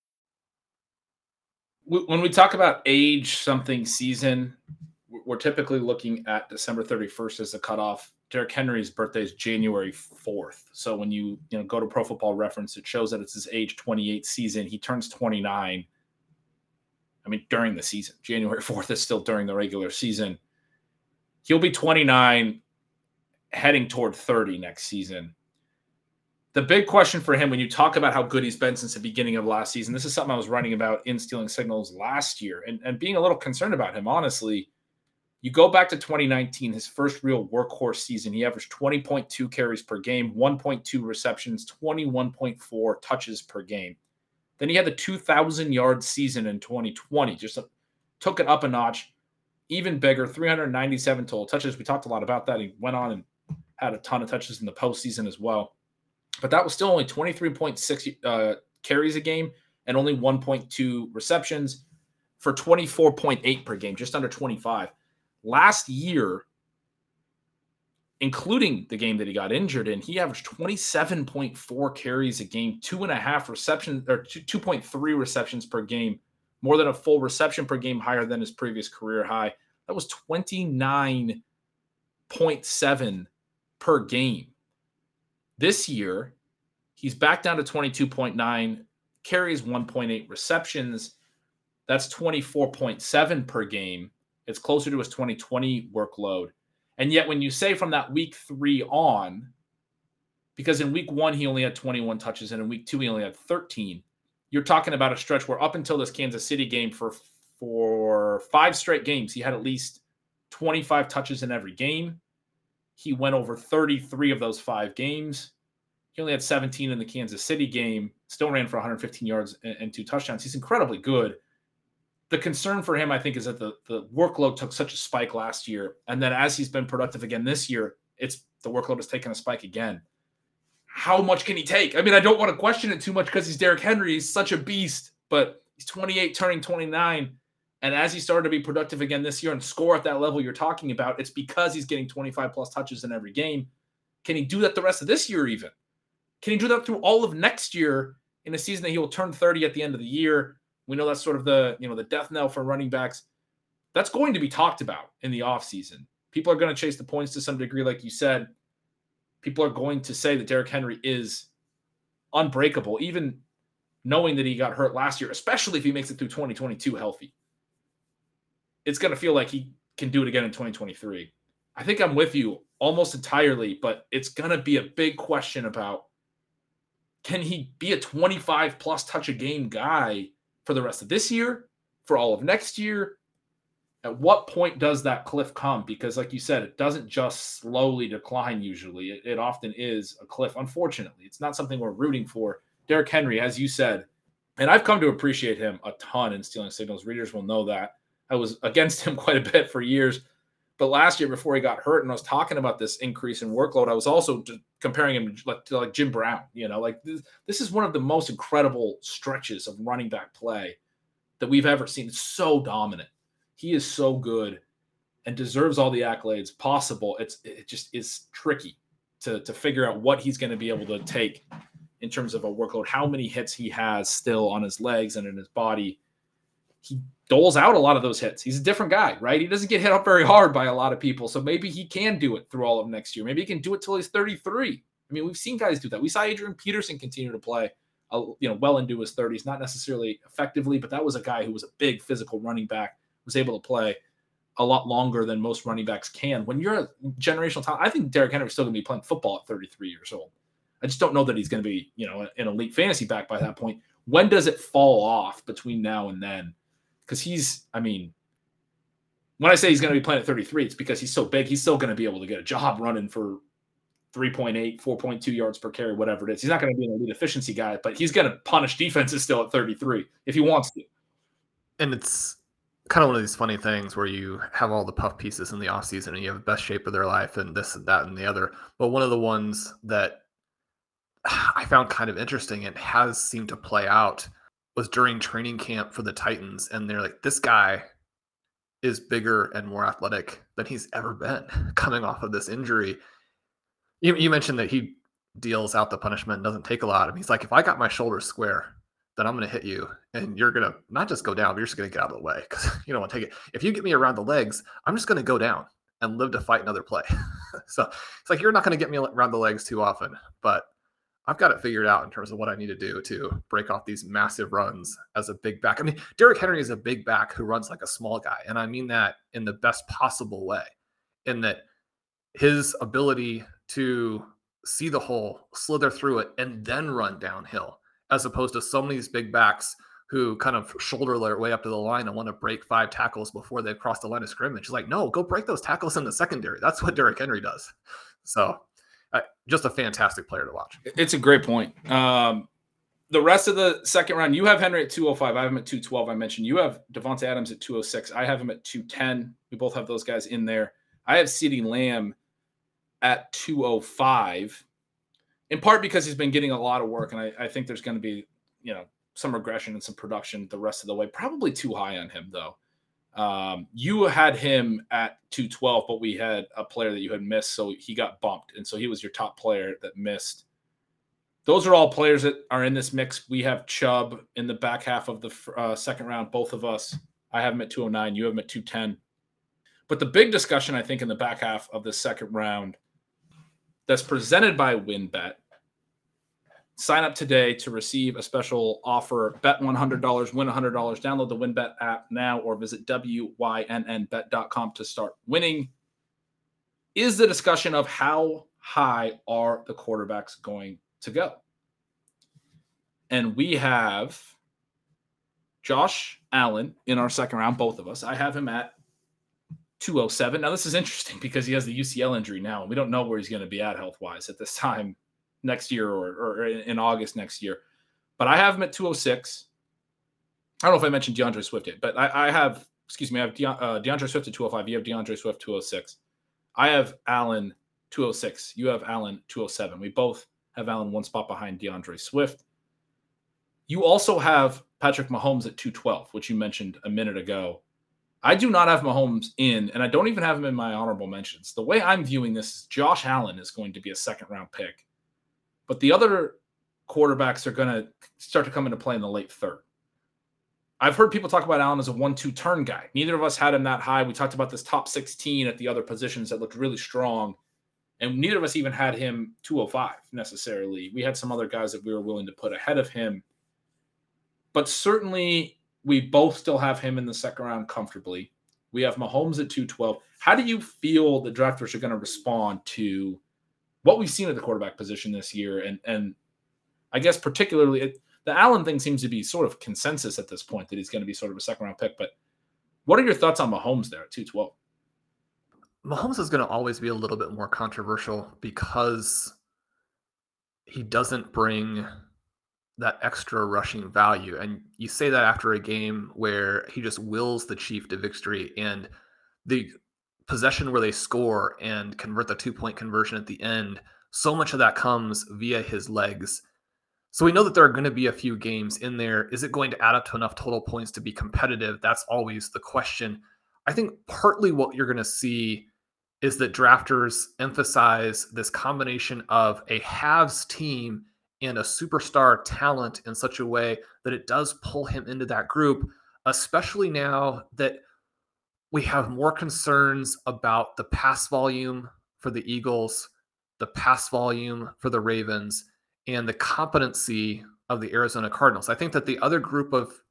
when we talk about age something season, we're typically looking at December 31st as the cutoff. Derrick Henry's birthday is January 4th. So when you you know go to Pro Football Reference, it shows that it's his age 28 season. He turns 29. I mean, during the season, January 4th is still during the regular season. He'll be 29, heading toward 30 next season the big question for him when you talk about how good he's been since the beginning of last season, this is something I was writing about in Stealing Signals last year and, and being a little concerned about him, honestly. You go back to 2019, his first real workhorse season, he averaged 20.2 carries per game, 1.2 receptions, 21.4 touches per game. Then he had the 2,000 yard season in 2020, just took it up a notch, even bigger, 397 total touches. We talked a lot about that. He went on and had a ton of touches in the postseason as well but that was still only 23.6 uh, carries a game and only 1.2 receptions for 24.8 per game, just under 25. Last year, including the game that he got injured in, he averaged 27.4 carries a game, two and a half receptions or 2.3 receptions per game, more than a full reception per game, higher than his previous career high. That was 29.7 per game. This year, he's back down to 22.9, carries 1.8 receptions. That's 24.7 per game. It's closer to his 2020 workload. And yet, when you say from that week three on, because in week one, he only had 21 touches, and in week two, he only had 13, you're talking about a stretch where up until this Kansas City game for for five straight games, he had at least 25 touches in every game. He went over 33 of those five games. He only had 17 in the Kansas City game, still ran for 115 yards and, and two touchdowns. He's incredibly good. The concern for him, I think, is that the, the workload took such a spike last year. And then as he's been productive again this year, it's the workload has taken a spike again. How much can he take? I mean, I don't want to question it too much because he's Derrick Henry. He's such a beast, but he's 28, turning 29. And as he started to be productive again this year and score at that level you're talking about, it's because he's getting 25 plus touches in every game. Can he do that the rest of this year, even? Can he do that through all of next year in a season that he will turn 30 at the end of the year? We know that's sort of the, you know, the death knell for running backs. That's going to be talked about in the offseason. People are going to chase the points to some degree, like you said. People are going to say that Derrick Henry is unbreakable, even knowing that he got hurt last year, especially if he makes it through 2022 healthy it's going to feel like he can do it again in 2023. I think I'm with you almost entirely, but it's going to be a big question about can he be a 25 plus touch a game guy for the rest of this year, for all of next year? At what point does that cliff come? Because, like you said, it doesn't just slowly decline usually. It, it often is a cliff, unfortunately. It's not something we're rooting for. Derrick Henry, as you said, and I've come to appreciate him a ton in stealing signals. Readers will know that I was against him quite a bit for years. But last year, before he got hurt, and I was talking about this increase in workload, I was also comparing him to like, to like Jim Brown. You know, like this, this is one of the most incredible stretches of running back play that we've ever seen. It's so dominant. He is so good and deserves all the accolades possible. It's it just is tricky. to to figure out what he's going to be able to take in terms of a workload, how many hits he has still on his legs and in his body. He doles out a lot of those hits. He's a different guy, right? He doesn't get hit up very hard by a lot of people. So maybe he can do it through all of next year. Maybe he can do it till he's 33. I mean, we've seen guys do that. We saw Adrian Peterson continue to play, uh, you know, well into his 30s, not necessarily effectively, but that was a guy who was a big physical running back, was able to play a lot longer than most running backs can. When you're a generational talent, I think Derrick Henry's still going to be playing football at 33 years old. I just don't know that he's going to be, you know, an elite fantasy back by that point. When does it fall off between now and then? Because he's, I mean, when I say he's going to be playing at 33, it's because he's so big. He's still going to be able to get a job running for 3.8, 4.2 yards per carry, whatever it is. He's not going to be an elite efficiency guy, but he's going to punish defenses still at 33 if he wants to. And it's kind of one of these funny things where you have all the puff pieces in the offseason and you have the best shape of their life and this and that and the other. But one of the ones that I found kind of interesting and has seemed to play out was during training camp for the Titans. And they're like, this guy is bigger and more athletic than he's ever been coming off of this injury. You, you mentioned that he deals out the punishment, doesn't take a lot. And he's like, if I got my shoulders square, then I'm going to hit you and you're going to not just go down, but you're just going to get out of the way because you don't want to take it. If you get me around the legs, I'm just going to go down and live to fight another play. so it's like, you're not going to get me around the legs too often, but I've got it figured out in terms of what I need to do to break off these massive runs as a big back. I mean, Derrick Henry is a big back who runs like a small guy. And I mean that in the best possible way, in that his ability to see the hole, slither through it, and then run downhill, as opposed to so many of these big backs who kind of shoulder their way up to the line and want to break five tackles before they cross the line of scrimmage. Like, no, go break those tackles in the secondary. That's what Derrick Henry does. So just a fantastic player to watch. It's a great point. Um, the rest of the second round, you have Henry at 205. I have him at 212. I mentioned you have Davante Adams at 206. I have him at 210. We both have those guys in there. I have CeeDee Lamb at 205, in part because he's been getting a lot of work. And I, I think there's going to be, you know, some regression and some production the rest of the way. Probably too high on him, though. Um, you had him at 212, but we had a player that you had missed, so he got bumped, and so he was your top player that missed. Those are all players that are in this mix. We have Chubb in the back half of the uh, second round, both of us. I have him at 209. You have him at 210. But the big discussion, I think, in the back half of the second round that's presented by WynnBET Sign up today to receive a special offer. Bet $100, win $100. Download the WynnBET app now or visit WYNNBet.com to start winning. Is the discussion of how high are the quarterbacks going to go? And we have Josh Allen in our second round, both of us. I have him at 207. Now, this is interesting because he has the UCL injury now, and we don't know where he's going to be at health wise at this time next year or, or in August next year. But I have him at 206. I don't know if I mentioned D'Andre Swift yet, but I, I have, excuse me, I have De, uh, D'Andre Swift at 205. You have D'Andre Swift 206. I have Allen 206. You have Allen 207. We both have Allen one spot behind D'Andre Swift. You also have Patrick Mahomes at 212, which you mentioned a minute ago. I do not have Mahomes in, and I don't even have him in my honorable mentions. The way I'm viewing this is Josh Allen is going to be a second round pick. But the other quarterbacks are going to start to come into play in the late third. I've heard people talk about Allen as a one-two turn guy. Neither of us had him that high. We talked about this top 16 at the other positions that looked really strong. And neither of us even had him 205 necessarily. We had some other guys that we were willing to put ahead of him. But certainly we both still have him in the second round comfortably. We have Mahomes at 212. How do you feel the drafters are going to respond to what we've seen at the quarterback position this year, and and I guess particularly it, the Allen thing seems to be sort of consensus at this point that he's going to be sort of a second round pick. But what are your thoughts on Mahomes there at two twelve? Mahomes is going to always be a little bit more controversial because he doesn't bring that extra rushing value. And you say that after a game where he just wills the Chief to victory and the possession where they score and convert the two point conversion at the end, so much of that comes via his legs. So we know that there are going to be a few games in there. Is it going to add up to enough total points to be competitive? That's always the question. I think partly what you're going to see is that drafters emphasize this combination of a halves team and a superstar talent in such a way that it does pull him into that group, especially now that we have more concerns about the pass volume for the Eagles, the pass volume for the Ravens, and the competency of the Arizona Cardinals. I think that the other group of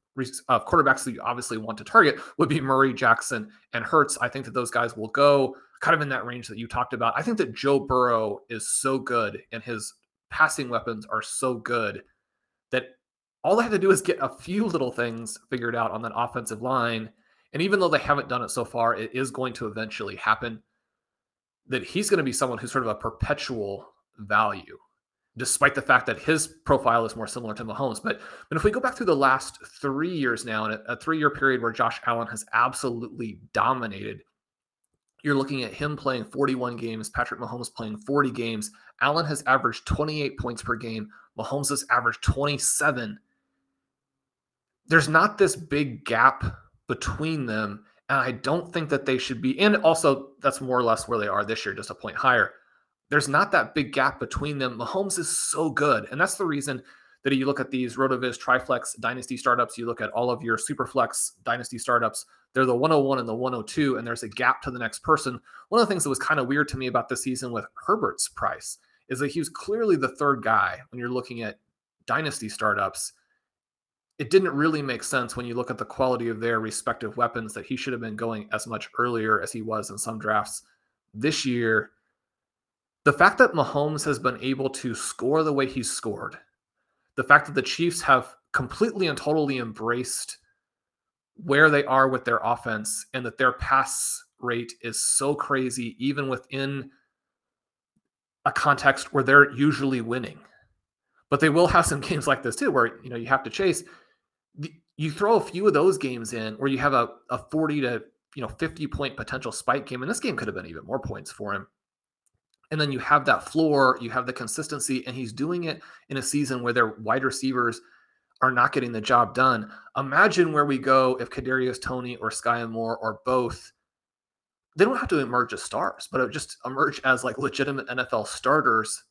quarterbacks that you obviously want to target would be Murray, Jackson, and Hurts. I think that those guys will go kind of in that range that you talked about. I think that Joe Burrow is so good and his passing weapons are so good that all they have to do is get a few little things figured out on that offensive line. And even though they haven't done it so far, it is going to eventually happen. That he's going to be someone who's sort of a perpetual value despite the fact that his profile is more similar to Mahomes. But, but if we go back through the last three years now, in a, a three year period where Josh Allen has absolutely dominated, you're looking at him playing 41 games, Patrick Mahomes playing 40 games. Allen has averaged 28 points per game, Mahomes has averaged 27. There's not this big gap between them. And I don't think that they should be. And also, that's more or less where they are this year, just a point higher there's not that big gap between them. Mahomes is so good. And that's the reason that you look at these RotoViz Triflex dynasty startups, you look at all of your Superflex dynasty startups, they're the 101 and the 102, and there's a gap to the next person. One of the things that was kind of weird to me about this season with Herbert's price is that he was clearly the third guy when you're looking at dynasty startups. It didn't really make sense when you look at the quality of their respective weapons that he should have been going as much earlier as he was in some drafts this year the fact that Mahomes has been able to score the way he's scored, the fact that the Chiefs have completely and totally embraced where they are with their offense and that their pass rate is so crazy, even within a context where they're usually winning. But they will have some games like this too, where you know you have to chase. You throw a few of those games in where you have a, a 40 to you know 50 point potential spike game, and this game could have been even more points for him and then you have that floor, you have the consistency, and he's doing it in a season where their wide receivers are not getting the job done. Imagine where we go if Kadarius Toney or Sky Moore or both. They don't have to emerge as stars, but just emerge as like legitimate NFL starters.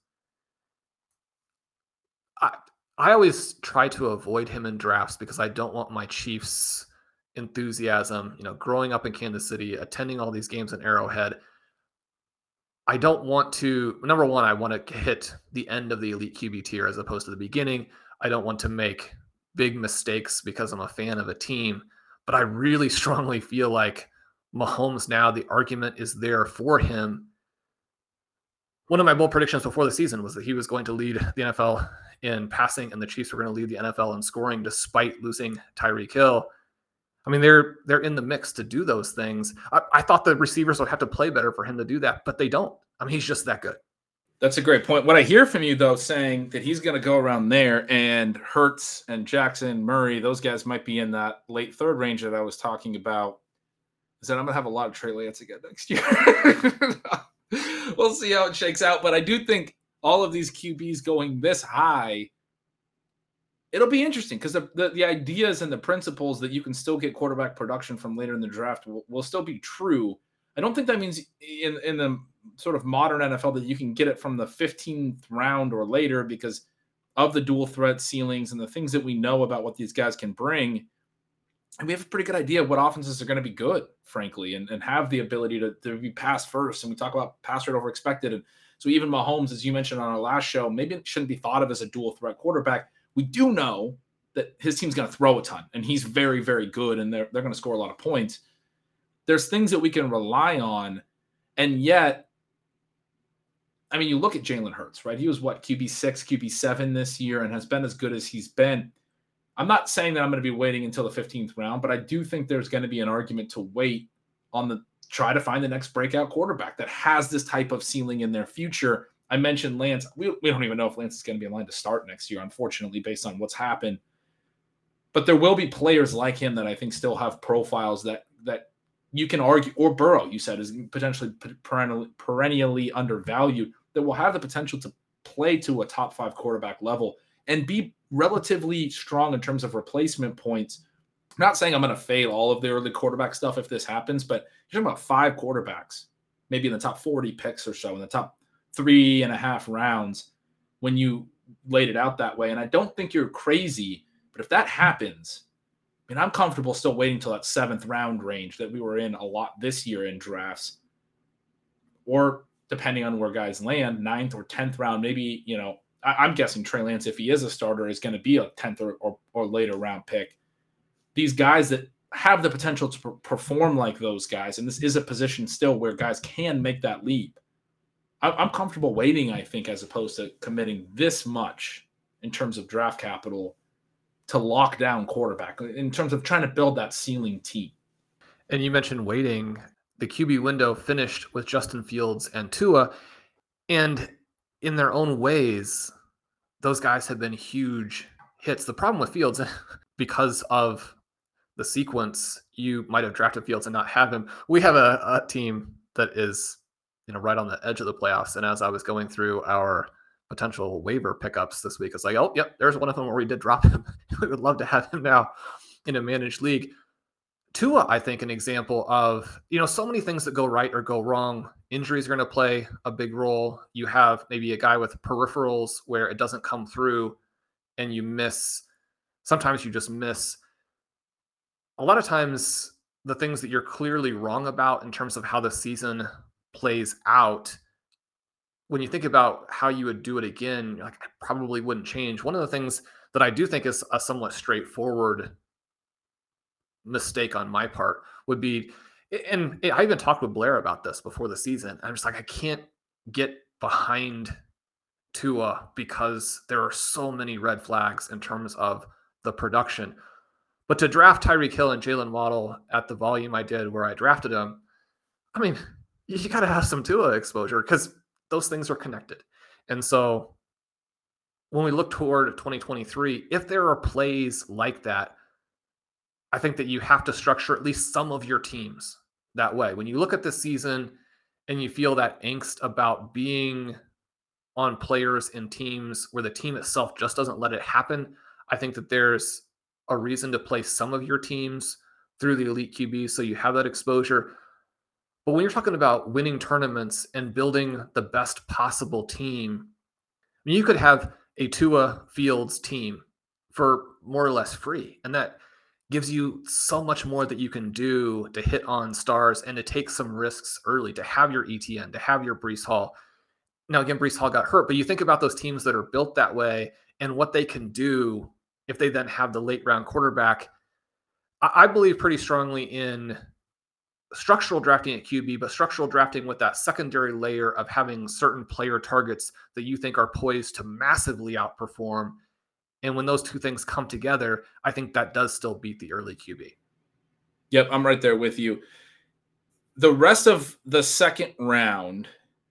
I always try to avoid him in drafts because I don't want my Chiefs enthusiasm. You know, growing up in Kansas City, attending all these games in Arrowhead I don't want to, number one, I want to hit the end of the elite QB tier as opposed to the beginning. I don't want to make big mistakes because I'm a fan of a team, but I really strongly feel like Mahomes now, the argument is there for him. One of my bold predictions before the season was that he was going to lead the NFL in passing and the Chiefs were going to lead the NFL in scoring despite losing Tyreek Hill. I mean, they're they're in the mix to do those things. I, I, thought the receivers would have to play better for him to do that, but they don't. I mean, he's just that good. That's a great point. What I hear from you though, saying that he's going to go around there, and Hurts and Jackson, Murray, those guys might be in that late third range that I was talking about. Is that I'm going to have a lot of Trey Lance again next year. we'll see how it shakes out, but I do think all of these QBs going this high it'll be interesting because the, the, the ideas and the principles that you can still get quarterback production from later in the draft will, will still be true. I don't think that means in in the sort of modern NFL that you can get it from the 15th round or later because of the dual threat ceilings and the things that we know about what these guys can bring. And we have a pretty good idea of what offenses are going to be good, frankly, and, and have the ability to, to be pass first. And we talk about pass rate over expected. And so even Mahomes, as you mentioned on our last show, maybe it shouldn't be thought of as a dual threat quarterback we do know that his team's going to throw a ton and he's very, very good and they're, they're going to score a lot of points. There's things that we can rely on. And yet, I mean, you look at Jalen Hurts, right? He was what, QB six, QB seven this year and has been as good as he's been. I'm not saying that I'm going to be waiting until the 15th round, but I do think there's going to be an argument to wait on the try to find the next breakout quarterback that has this type of ceiling in their future I mentioned Lance. We, we don't even know if Lance is going to be in line to start next year, unfortunately, based on what's happened. But there will be players like him that I think still have profiles that that you can argue, or Burrow, you said, is potentially perennially, perennially undervalued, that will have the potential to play to a top five quarterback level and be relatively strong in terms of replacement points. I'm not saying I'm going to fail all of the early quarterback stuff if this happens, but you're talking about five quarterbacks maybe in the top 40 picks or so, in the top three and a half rounds, when you laid it out that way. And I don't think you're crazy, but if that happens, I mean, I'm comfortable still waiting till that seventh round range that we were in a lot this year in drafts, or depending on where guys land, ninth or tenth round, maybe you know. I, am guessing Trey Lance, if he is a starter, is going to be a tenth or, or, or later round pick. These guys that have the potential to perform like those guys, and this is a position still where guys can make that leap. I'm comfortable waiting. I think as opposed to committing this much in terms of draft capital to lock down quarterback in terms of trying to build that ceiling team. And you mentioned waiting. The QB window finished with Justin Fields and Tua. And in their own ways, those guys have been huge hits. The problem with Fields, because of the sequence, you might have drafted Fields and not have him. We have a, a team that is, you know, right on the edge of the playoffs. And as I was going through our potential waiver pickups this week. It's like, oh, yep, there's one of them where we did drop him. we would love to have him now in a managed league. Tua, I think, an example of, you know, so many things that go right or go wrong. Injuries are going to play a big role. You have maybe a guy with peripherals where it doesn't come through and you miss. Sometimes you just miss. A lot of times, the things that you're clearly wrong about in terms of how the season plays out when you think about how you would do it again, like I probably wouldn't change. One of the things that I do think is a somewhat straightforward mistake on my part would be, and I even talked with Blair about this before the season. I'm just like, I can't get behind Tua because there are so many red flags in terms of the production. But to draft Tyreek Hill and Jaylen Waddle at the volume I did where I drafted them, I mean, you got to have some Tua exposure because those things are connected. And so when we look toward 2023, if there are plays like that, I think that you have to structure at least some of your teams that way. When you look at the season and you feel that angst about being on players and teams where the team itself just doesn't let it happen, I think that there's a reason to play some of your teams through the elite QB so you have that exposure. But when you're talking about winning tournaments and building the best possible team, I mean, you could have a Tua Fields team for more or less free. And that gives you so much more that you can do to hit on stars and to take some risks early, to have your Etienne, to have your Breece Hall. Now, again, Breece Hall got hurt, but you think about those teams that are built that way and what they can do if they then have the late round quarterback. I believe pretty strongly in structural drafting at QB, but structural drafting with that secondary layer of having certain player targets that you think are poised to massively outperform. And when those two things come together, I think that does still beat the early QB. Yep, I'm right there with you. The rest of the second round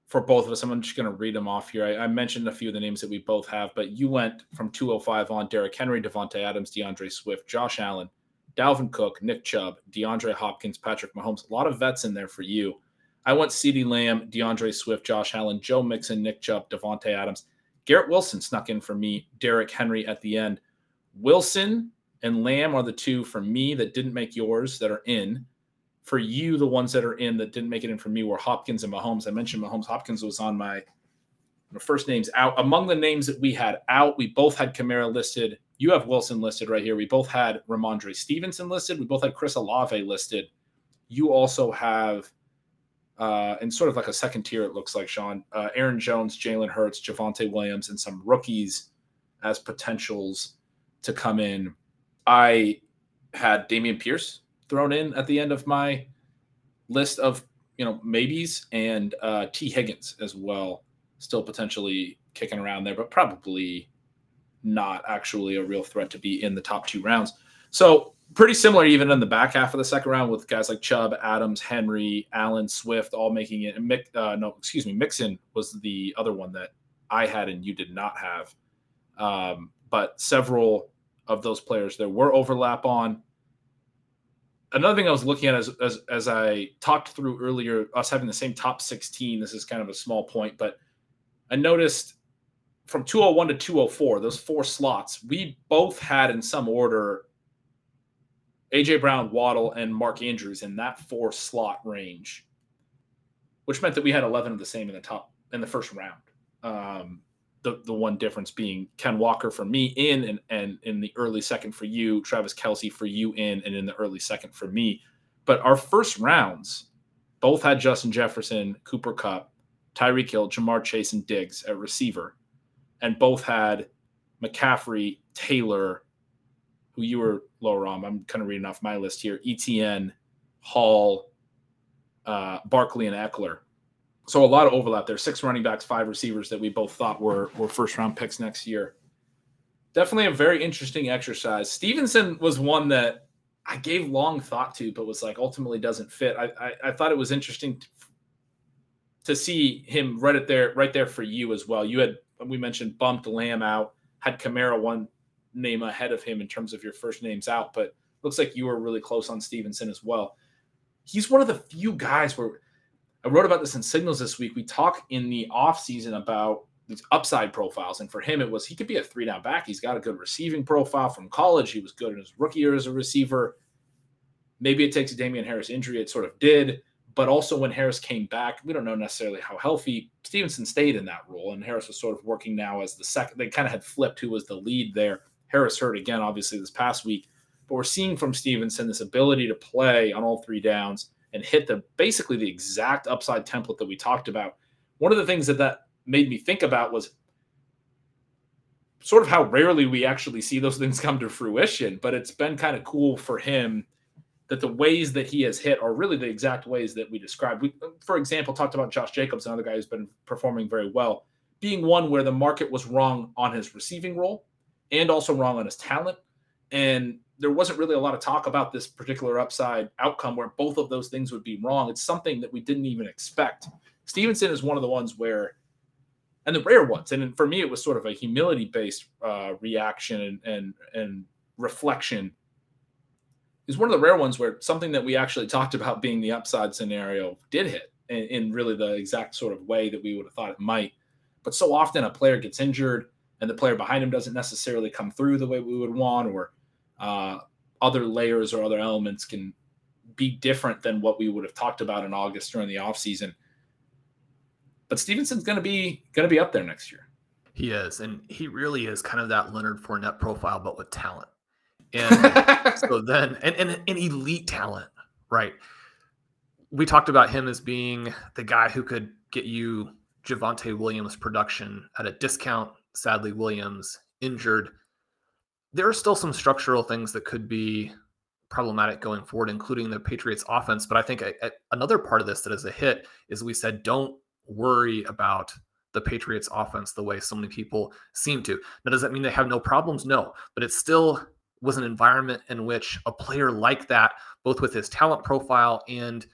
for both of us, I'm just going to read them off here. I, I, mentioned a few of the names that we both have, but you went from 205 on Derrick Henry, Davante Adams, D'Andre Swift, Josh Allen, Dalvin Cook, Nick Chubb, DeAndre Hopkins, Patrick Mahomes. A lot of vets in there for you. I went CeeDee Lamb, D'Andre Swift, Josh Allen, Joe Mixon, Nick Chubb, Davante Adams. Garrett Wilson snuck in for me, Derrick Henry at the end. Wilson and Lamb are the two for me that didn't make yours that are in. For you, the ones that are in that didn't make it in for me were Hopkins and Mahomes. I mentioned Mahomes. Hopkins was on my, my first names out. Among the names that we had out, we both had Kamara listed you have Wilson listed right here. We both had Rhamondre Stevenson listed. We both had Chris Olave listed. You also have, uh, sort of like a second tier, it looks like, Shawn, uh, Aaron Jones, Jalen Hurts, Javonte Williams, and some rookies as potentials to come in. I had Dameon Pierce thrown in at the end of my list of you know maybes and uh, Tee Higgins as well, still potentially kicking around there, but probably not actually a real threat to be in the top two rounds. So pretty similar even in the back half of the second round with guys like Chubb, Adams, Henry, Allen, Swift, all making it. And Mick, uh, no, excuse me, Mixon was the other one that I had and you did not have. Um, but several of those players there were overlap on. Another thing I was looking at as, as as I talked through earlier, us having the same top 16. This is kind of a small point, but I noticed from 201 to 204, those four slots, we both had in some order AJ Brown, Waddle, and Mark Andrews in that four slot range. which meant that we had 11 of the same in the top in the first round. Um, the the one difference being Ken Walker for me in and, and in the early second for you, Travis Kelce for you in and in the early second for me. But our first rounds both had Justin Jefferson, Cooper Kupp, Tyreek Hill, Ja'Marr Chase, and Diggs at receiver, and both had McCaffrey, Taylor, who you were lower on. I'm kind of reading off my list here. Etienne, Hall, uh, Barkley, and Ekeler. So a lot of overlap there. Six running backs, five receivers that we both thought were were first round picks next year. Definitely a very interesting exercise. Stevenson was one that I gave long thought to, but was like ultimately doesn't fit. I I, I thought it was interesting to, to see him right at there, right there for you as well. You had we mentioned bumped Lamb out, had Kamara one name ahead of him in terms of your first names out, but looks like you were really close on Stevenson as well. He's one of the few guys where I wrote about this in Signals this week. We talk in the offseason about these upside profiles. And for him, it was he could be a three down back. He's got a good receiving profile from college. He was good in his rookie year as a receiver. Maybe it takes a Damien Harris injury. It sort of did. But also when Harris came back, we don't know necessarily how healthy Stevenson stayed in that role. And Harris was sort of working now as the second. They kind of had flipped who was the lead there. Harris hurt again, obviously, this past week. But we're seeing from Stevenson this ability to play on all three downs and hit the basically the exact upside template that we talked about. One of the things that that made me think about was sort of how rarely we actually see those things come to fruition, but it's been kind of cool for him that the ways that he has hit are really the exact ways that we described. We, for example, talked about Josh Jacobs, another guy who's been performing very well, being one where the market was wrong on his receiving role and also wrong on his talent. And there wasn't really a lot of talk about this particular upside outcome where both of those things would be wrong. It's something that we didn't even expect. Stevenson is one of the ones where, and the rare ones, and for me, it was sort of a humility based uh, reaction and, and and reflection. Is one of the rare ones where something that we actually talked about being the upside scenario did hit in, in really the exact sort of way that we would have thought it might. But so often a player gets injured and the player behind him doesn't necessarily come through the way we would want, or uh, other layers or other elements can be different than what we would have talked about in August during the offseason. But Stevenson's going to be going to be up there next year. He is, and he really is kind of that Leonard Fournette profile, but with talent. And so then, and, and an elite talent, right? We talked about him as being the guy who could get you Javonte Williams production at a discount. Sadly, Williams injured there are still some structural things that could be problematic going forward, including the Patriots offense. But I think another part of this that is a hit is we said, don't worry about the Patriots offense the way so many people seem to. Now, does that mean they have no problems? No, but it still was an environment in which a player like that, both with his talent profile and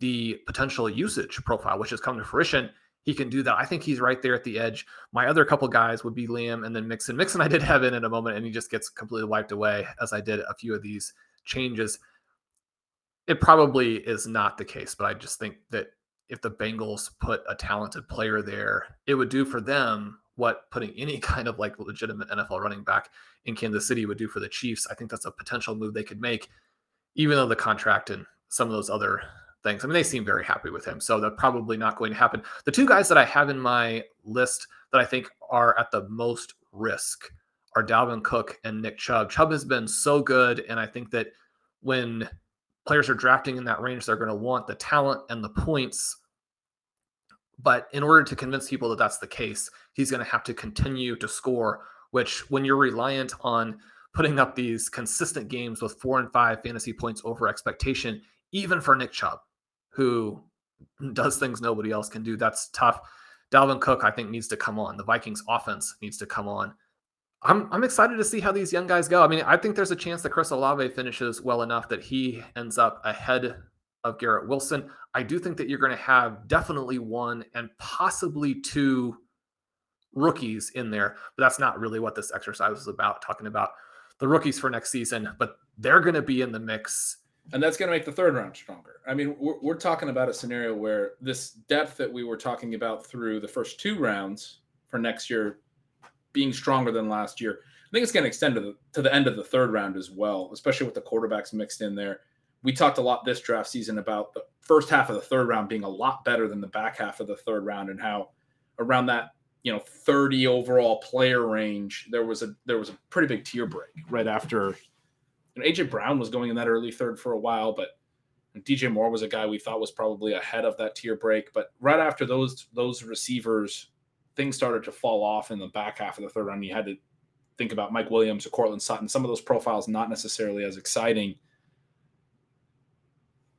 the potential usage profile, which has come to fruition, he can do that. I think he's right there at the edge. My other couple guys would be Liam and then Mixon. Mixon I did have in in a moment, and he just gets completely wiped away as I did a few of these changes. It probably is not the case, but I just think that if the Bengals put a talented player there, it would do for them what putting any kind of like legitimate NFL running back in Kansas City would do for the Chiefs. I think that's a potential move they could make, even though the contract and some of those other things. I mean, they seem very happy with him, so that's probably not going to happen. The two guys that I have in my list that I think are at the most risk are Dalvin Cook and Nick Chubb. Chubb has been so good, and I think that when players are drafting in that range, they're going to want the talent and the points. But in order to convince people that that's the case, he's going to have to continue to score, which when you're reliant on putting up these consistent games with four and five fantasy points over expectation, even for Nick Chubb, who does things nobody else can do. That's tough. Dalvin Cook, I think, needs to come on. The Vikings offense needs to come on. I'm I'm excited to see how these young guys go. I mean, I think there's a chance that Chris Olave finishes well enough that he ends up ahead of Garrett Wilson. I do think that you're going to have definitely one and possibly two rookies in there, but that's not really what this exercise is about. Talking about the rookies for next season, but they're going to be in the mix and that's going to make the third round stronger. I mean, we're, we're talking about a scenario where this depth that we were talking about through the first two rounds for next year being stronger than last year. I think it's going to extend to the to the end of the third round as well, especially with the quarterbacks mixed in there. we talked a lot this draft season about the first half of the third round being a lot better than the back half of the third round and how around that you know 30 overall player range there was a there was a pretty big tier break right after and AJ Brown was going in that early third for a while but DJ Moore was a guy we thought was probably ahead of that tier break. But right after those those receivers things started to fall off in the back half of the third round. You had to think about Mike Williams or Courtland Sutton some of those profiles not necessarily as exciting.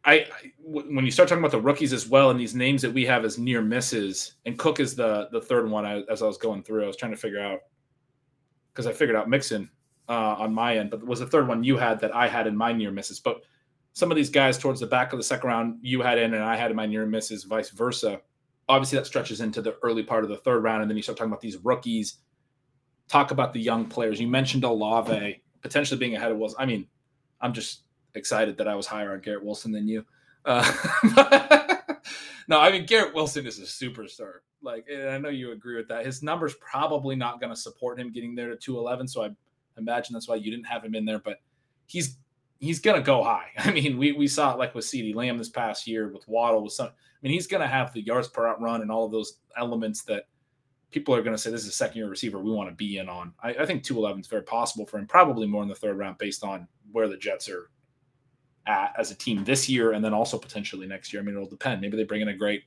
I, when you start talking about the rookies as well, and these names that we have as near misses, and Cook is the the third one. I, as I was going through, I was trying to figure out because I figured out Mixon uh, on my end, but was the third one you had that I had in my near misses. But some of these guys towards the back of the second round, you had in, and I had in my near misses, vice versa. Obviously, that stretches into the early part of the third round, and then you start talking about these rookies. Talk about the young players. You mentioned Olave potentially being ahead of Wilson. I mean, I'm just excited that I was higher on Garrett Wilson than you. Uh, no, I mean Garrett Wilson is a superstar. Like, I know you agree with that. His numbers probably not going to support him getting there to 211. So I imagine that's why you didn't have him in there. But he's he's to go high. I mean, we we saw it like with CeeDee Lamb this past year with Waddle with some. I mean, he's to have the yards per route run and all of those elements that people are to say this is a second year receiver we want to be in on. I, I think 211 is very possible for him, probably more in the third round based on where the Jets are at as a team this year and then also potentially next year. I mean, it'll depend. Maybe they bring in a great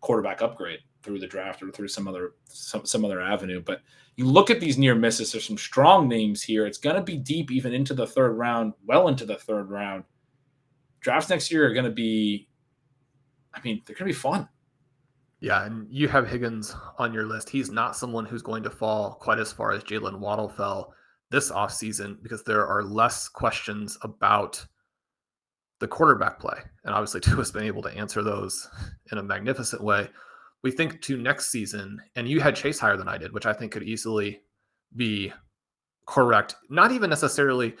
quarterback upgrade through the draft or through some other some, some other avenue. But you look at these near misses, there's some strong names here. It's going to be deep even into the third round, well into the third round. Drafts next year are going to be, I mean, they're going to be fun. Yeah, and you have Higgins on your list. He's not someone who's going to fall quite as far as Jaylen Waddle fell this offseason because there are less questions about the quarterback play. And obviously, Tua has been able to answer those in a magnificent way. We think to next season, and you had Chase higher than I did, which I think could easily be correct. Not even necessarily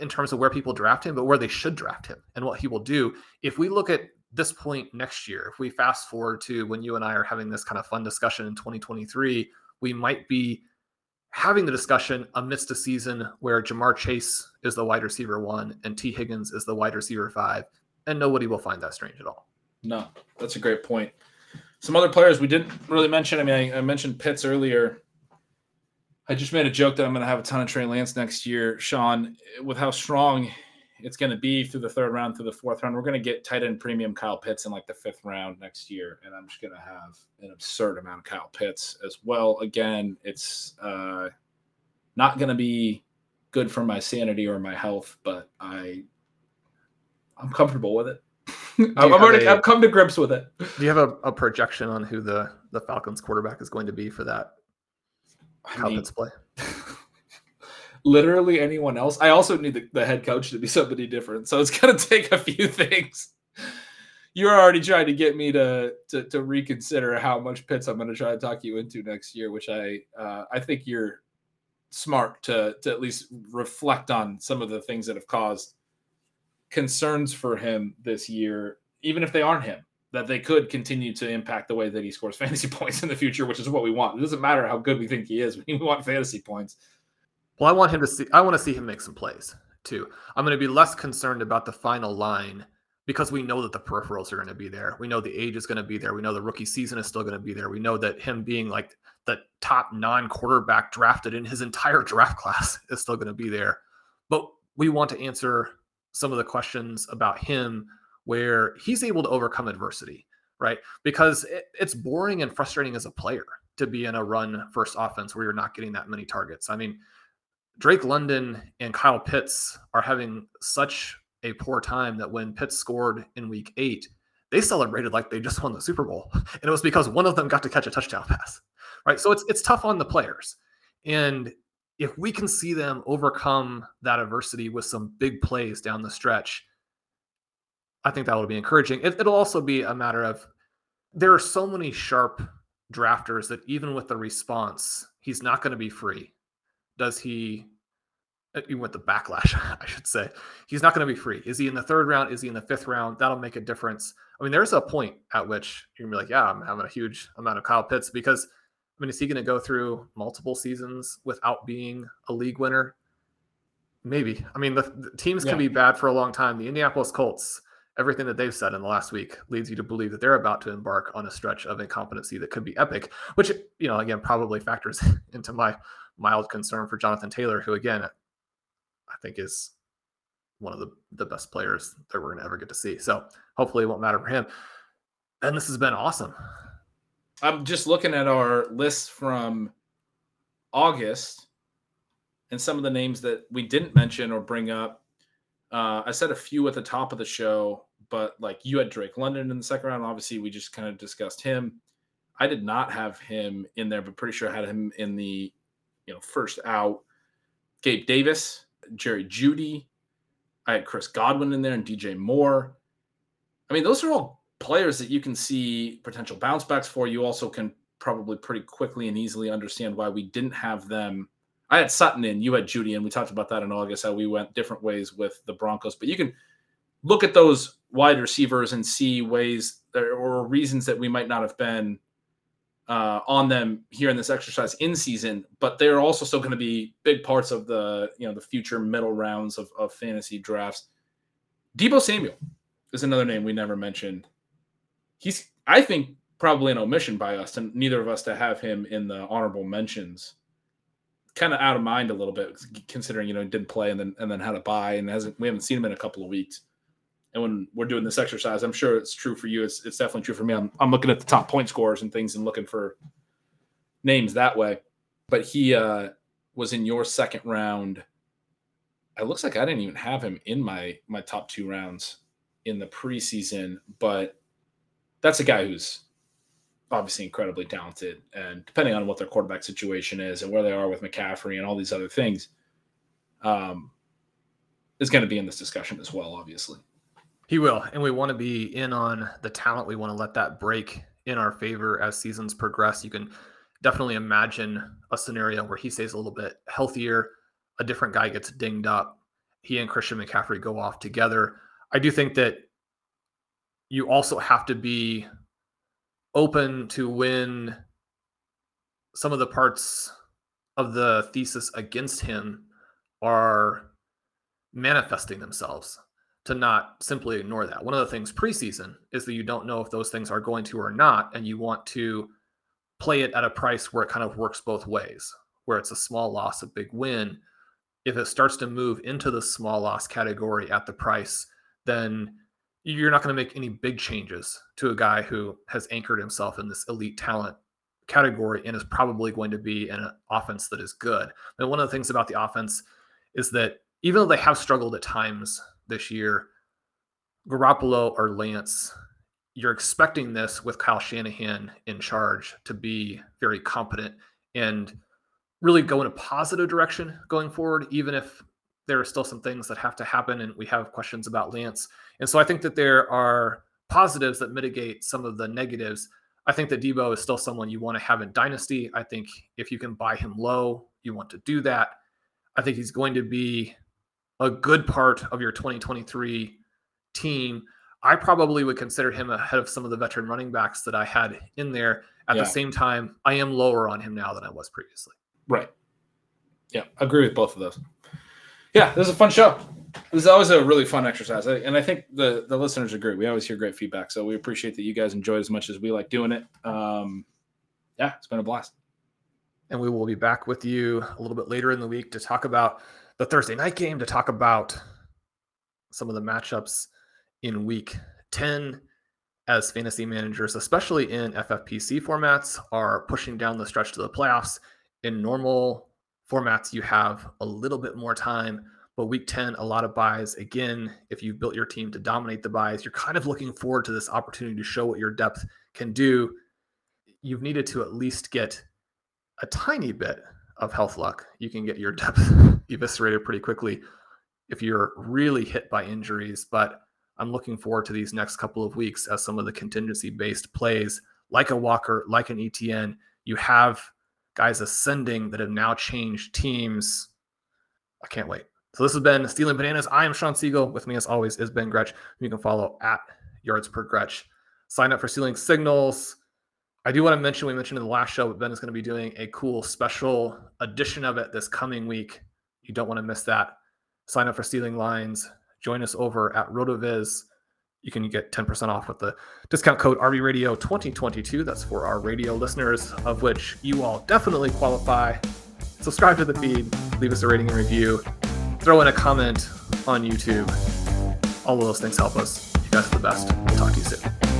in terms of where people draft him, but where they should draft him and what he will do. If we look at this point next year, if we fast forward to when you and I are having this kind of fun discussion in 2023, we might be having the discussion amidst a season where Ja'Marr Chase is the wide receiver one and Tee Higgins is the wide receiver five, and nobody will find that strange at all. No, that's a great point. Some other players we didn't really mention. I mean, I, I mentioned Pitts earlier. I just made a joke that I'm going to have a ton of Trey Lance next year, Shawn, with how strong it's going to be through the third round, through the fourth round. We're going to get tight end premium Kyle Pitts in like the fifth round next year, and I'm just going to have an absurd amount of Kyle Pitts as well. Again, it's uh, not going to be good for my sanity or my health, but I I'm comfortable with it. I'm, already a, I've come to grips with it. Do you have a, a, projection on who the the Falcons quarterback is going to be for that Falcons' play? literally anyone else. I also need the, the head coach to be somebody different. So it's going to take a few things. You're already trying to get me to, to, to reconsider how much Pitts I'm going to try to talk you into next year, which I uh, I think you're smart to to at least reflect on some of the things that have caused concerns for him this year, even if they aren't him, that they could continue to impact the way that he scores fantasy points in the future, which is what we want. It doesn't matter how good we think he is; we want fantasy points. Well, I want him to see. I want to see him make some plays too. I'm going to be less concerned about the final line because we know that the peripherals are going to be there. We know the age is going to be there. We know the rookie season is still going to be there. We know that him being like the top non-quarterback drafted in his entire draft class is still going to be there. But we want to answer some of the questions about him where he's able to overcome adversity, right? Because it, it's boring and frustrating as a player to be in a run first offense where you're not getting that many targets. I mean, Drake London and Kyle Pitts are having such a poor time that when Pitts scored in week eight, they celebrated like they just won the Super Bowl. And it was because one of them got to catch a touchdown pass. Right. So it's it's tough on the players. And if we can see them overcome that adversity with some big plays down the stretch, I think that will be encouraging. It, it'll also be a matter of there are so many sharp drafters that even with the response, he's not going to be free does he uh, even with the backlash, I should say, he's not going to be free. Is he in the third round? Is he in the fifth round? That'll make a difference. I mean, there's a point at which you're gonna be like, yeah, I'm having a huge amount of Kyle Pitts because I mean, is he going to go through multiple seasons without being a league winner? maybe. I mean, the, the teams Yeah. can be bad for a long time. The Indianapolis Colts, everything that they've said in the last week leads you to believe that they're about to embark on a stretch of incompetency that could be epic, which, you know, again, probably factors into my mild concern for Jonathan Taylor, who, again, I think is one of the, the best players that we're going to ever get to see. So hopefully it won't matter for him. And this has been awesome. I'm just looking at our list from August and some of the names that we didn't mention or bring up. Uh, I said a few at the top of the show, but like you had Drake London in the second round. Obviously, we just kind of discussed him. I did not have him in there, but pretty sure I had him in the you know first out. Gabe Davis, Jerry Jeudy. I had Chris Godwin in there and DJ Moore. I mean, those are all players that you can see potential bounce backs for. You also can probably pretty quickly and easily understand why we didn't have them. I had Sutton in, you had Jeudy, and we talked about that in August, how we went different ways with the Broncos. But you can look at those wide receivers and see ways or reasons that we might not have been uh, on them here in this exercise in season, but they're also still going to be big parts of the you know the future middle rounds of, of fantasy drafts. Deebo Samuel is another name we never mentioned. He's I think probably an omission by us and neither of us to have him in the honorable mentions. Kind of out of mind a little bit considering you know he didn't play and then and then had a buy and hasn't we haven't seen him in a couple of weeks. And when we're doing this exercise, I'm sure it's true for you. It's, it's definitely true for me. I'm, I'm looking at the top point scores and things and looking for names that way. But he uh, was in your second round. It looks like I didn't even have him in my my top two rounds in the preseason, but that's a guy who's obviously incredibly talented. And depending on what their quarterback situation is and where they are with McCaffrey and all these other things, um, is going to be in this discussion as well, obviously. He will. And we want to be in on the talent. We want to let that break in our favor as seasons progress. You can definitely imagine a scenario where he stays a little bit healthier, a different guy gets dinged up, he and Christian McCaffrey go off together. I do think that you also have to be open to when some of the parts of the thesis against him are manifesting themselves to not simply ignore that. One of the things preseason is that you don't know if those things are going to or not, and you want to play it at a price where it kind of works both ways, where it's a small loss, a big win. If it starts to move into the small loss category at the price, then you're not going to make any big changes to a guy who has anchored himself in this elite talent category and is probably going to be an offense that is good. And one of the things about the offense is that even though they have struggled at times this year, Garoppolo or Lance, you're expecting this with Kyle Shanahan in charge to be very competent and really go in a positive direction going forward, even if there are still some things that have to happen and we have questions about Lance. And so I think that there are positives that mitigate some of the negatives. I think that Deebo is still someone you want to have in Dynasty. I think if you can buy him low, you want to do that. I think he's going to be a good part of your 2023 team. I probably would consider him ahead of some of the veteran running backs that I had in there. At Yeah. the same time, I am lower on him now than I was previously. Right. Yeah, I agree with both of those. Yeah, this is a fun show. This is always a really fun exercise, and I think the the listeners agree. We always hear great feedback, so we appreciate that you guys enjoy it as much as we like doing it. Um, yeah, it's been a blast. And we will be back with you a little bit later in the week to talk about the Thursday night game, to talk about some of the matchups in week 10 as fantasy managers, especially in FFPC formats, are pushing down the stretch to the playoffs. In normal formats, you have a little bit more time, but week 10, a lot of buys. Again, if you've built your team to dominate the buys, you're kind of looking forward to this opportunity to show what your depth can do. You've needed to at least get a tiny bit of health luck. You can get your depth eviscerated pretty quickly if you're really hit by injuries. But I'm looking forward to these next couple of weeks as some of the contingency based plays, like a Walker, like an Etienne, you have guys ascending that have now changed teams. I can't wait. So this has been Stealing Bananas. I am Shawn Siegele. With me, as always, is Ben Gretch. You can follow at Yards Per Gretch. Sign up for Stealing Signals. I do want to mention, we mentioned in the last show, but Ben is going to be doing a cool special edition of it this coming week. You don't want to miss that. sign up for Stealing Lines, join us over at RotoViz. You can get 10% off with the discount code RV Radio 2022. That's for our radio listeners, of which you all definitely qualify. Subscribe to the feed, leave us a rating and review, throw in a comment on YouTube. All of those things help us. You guys are the best. We'll talk to you soon.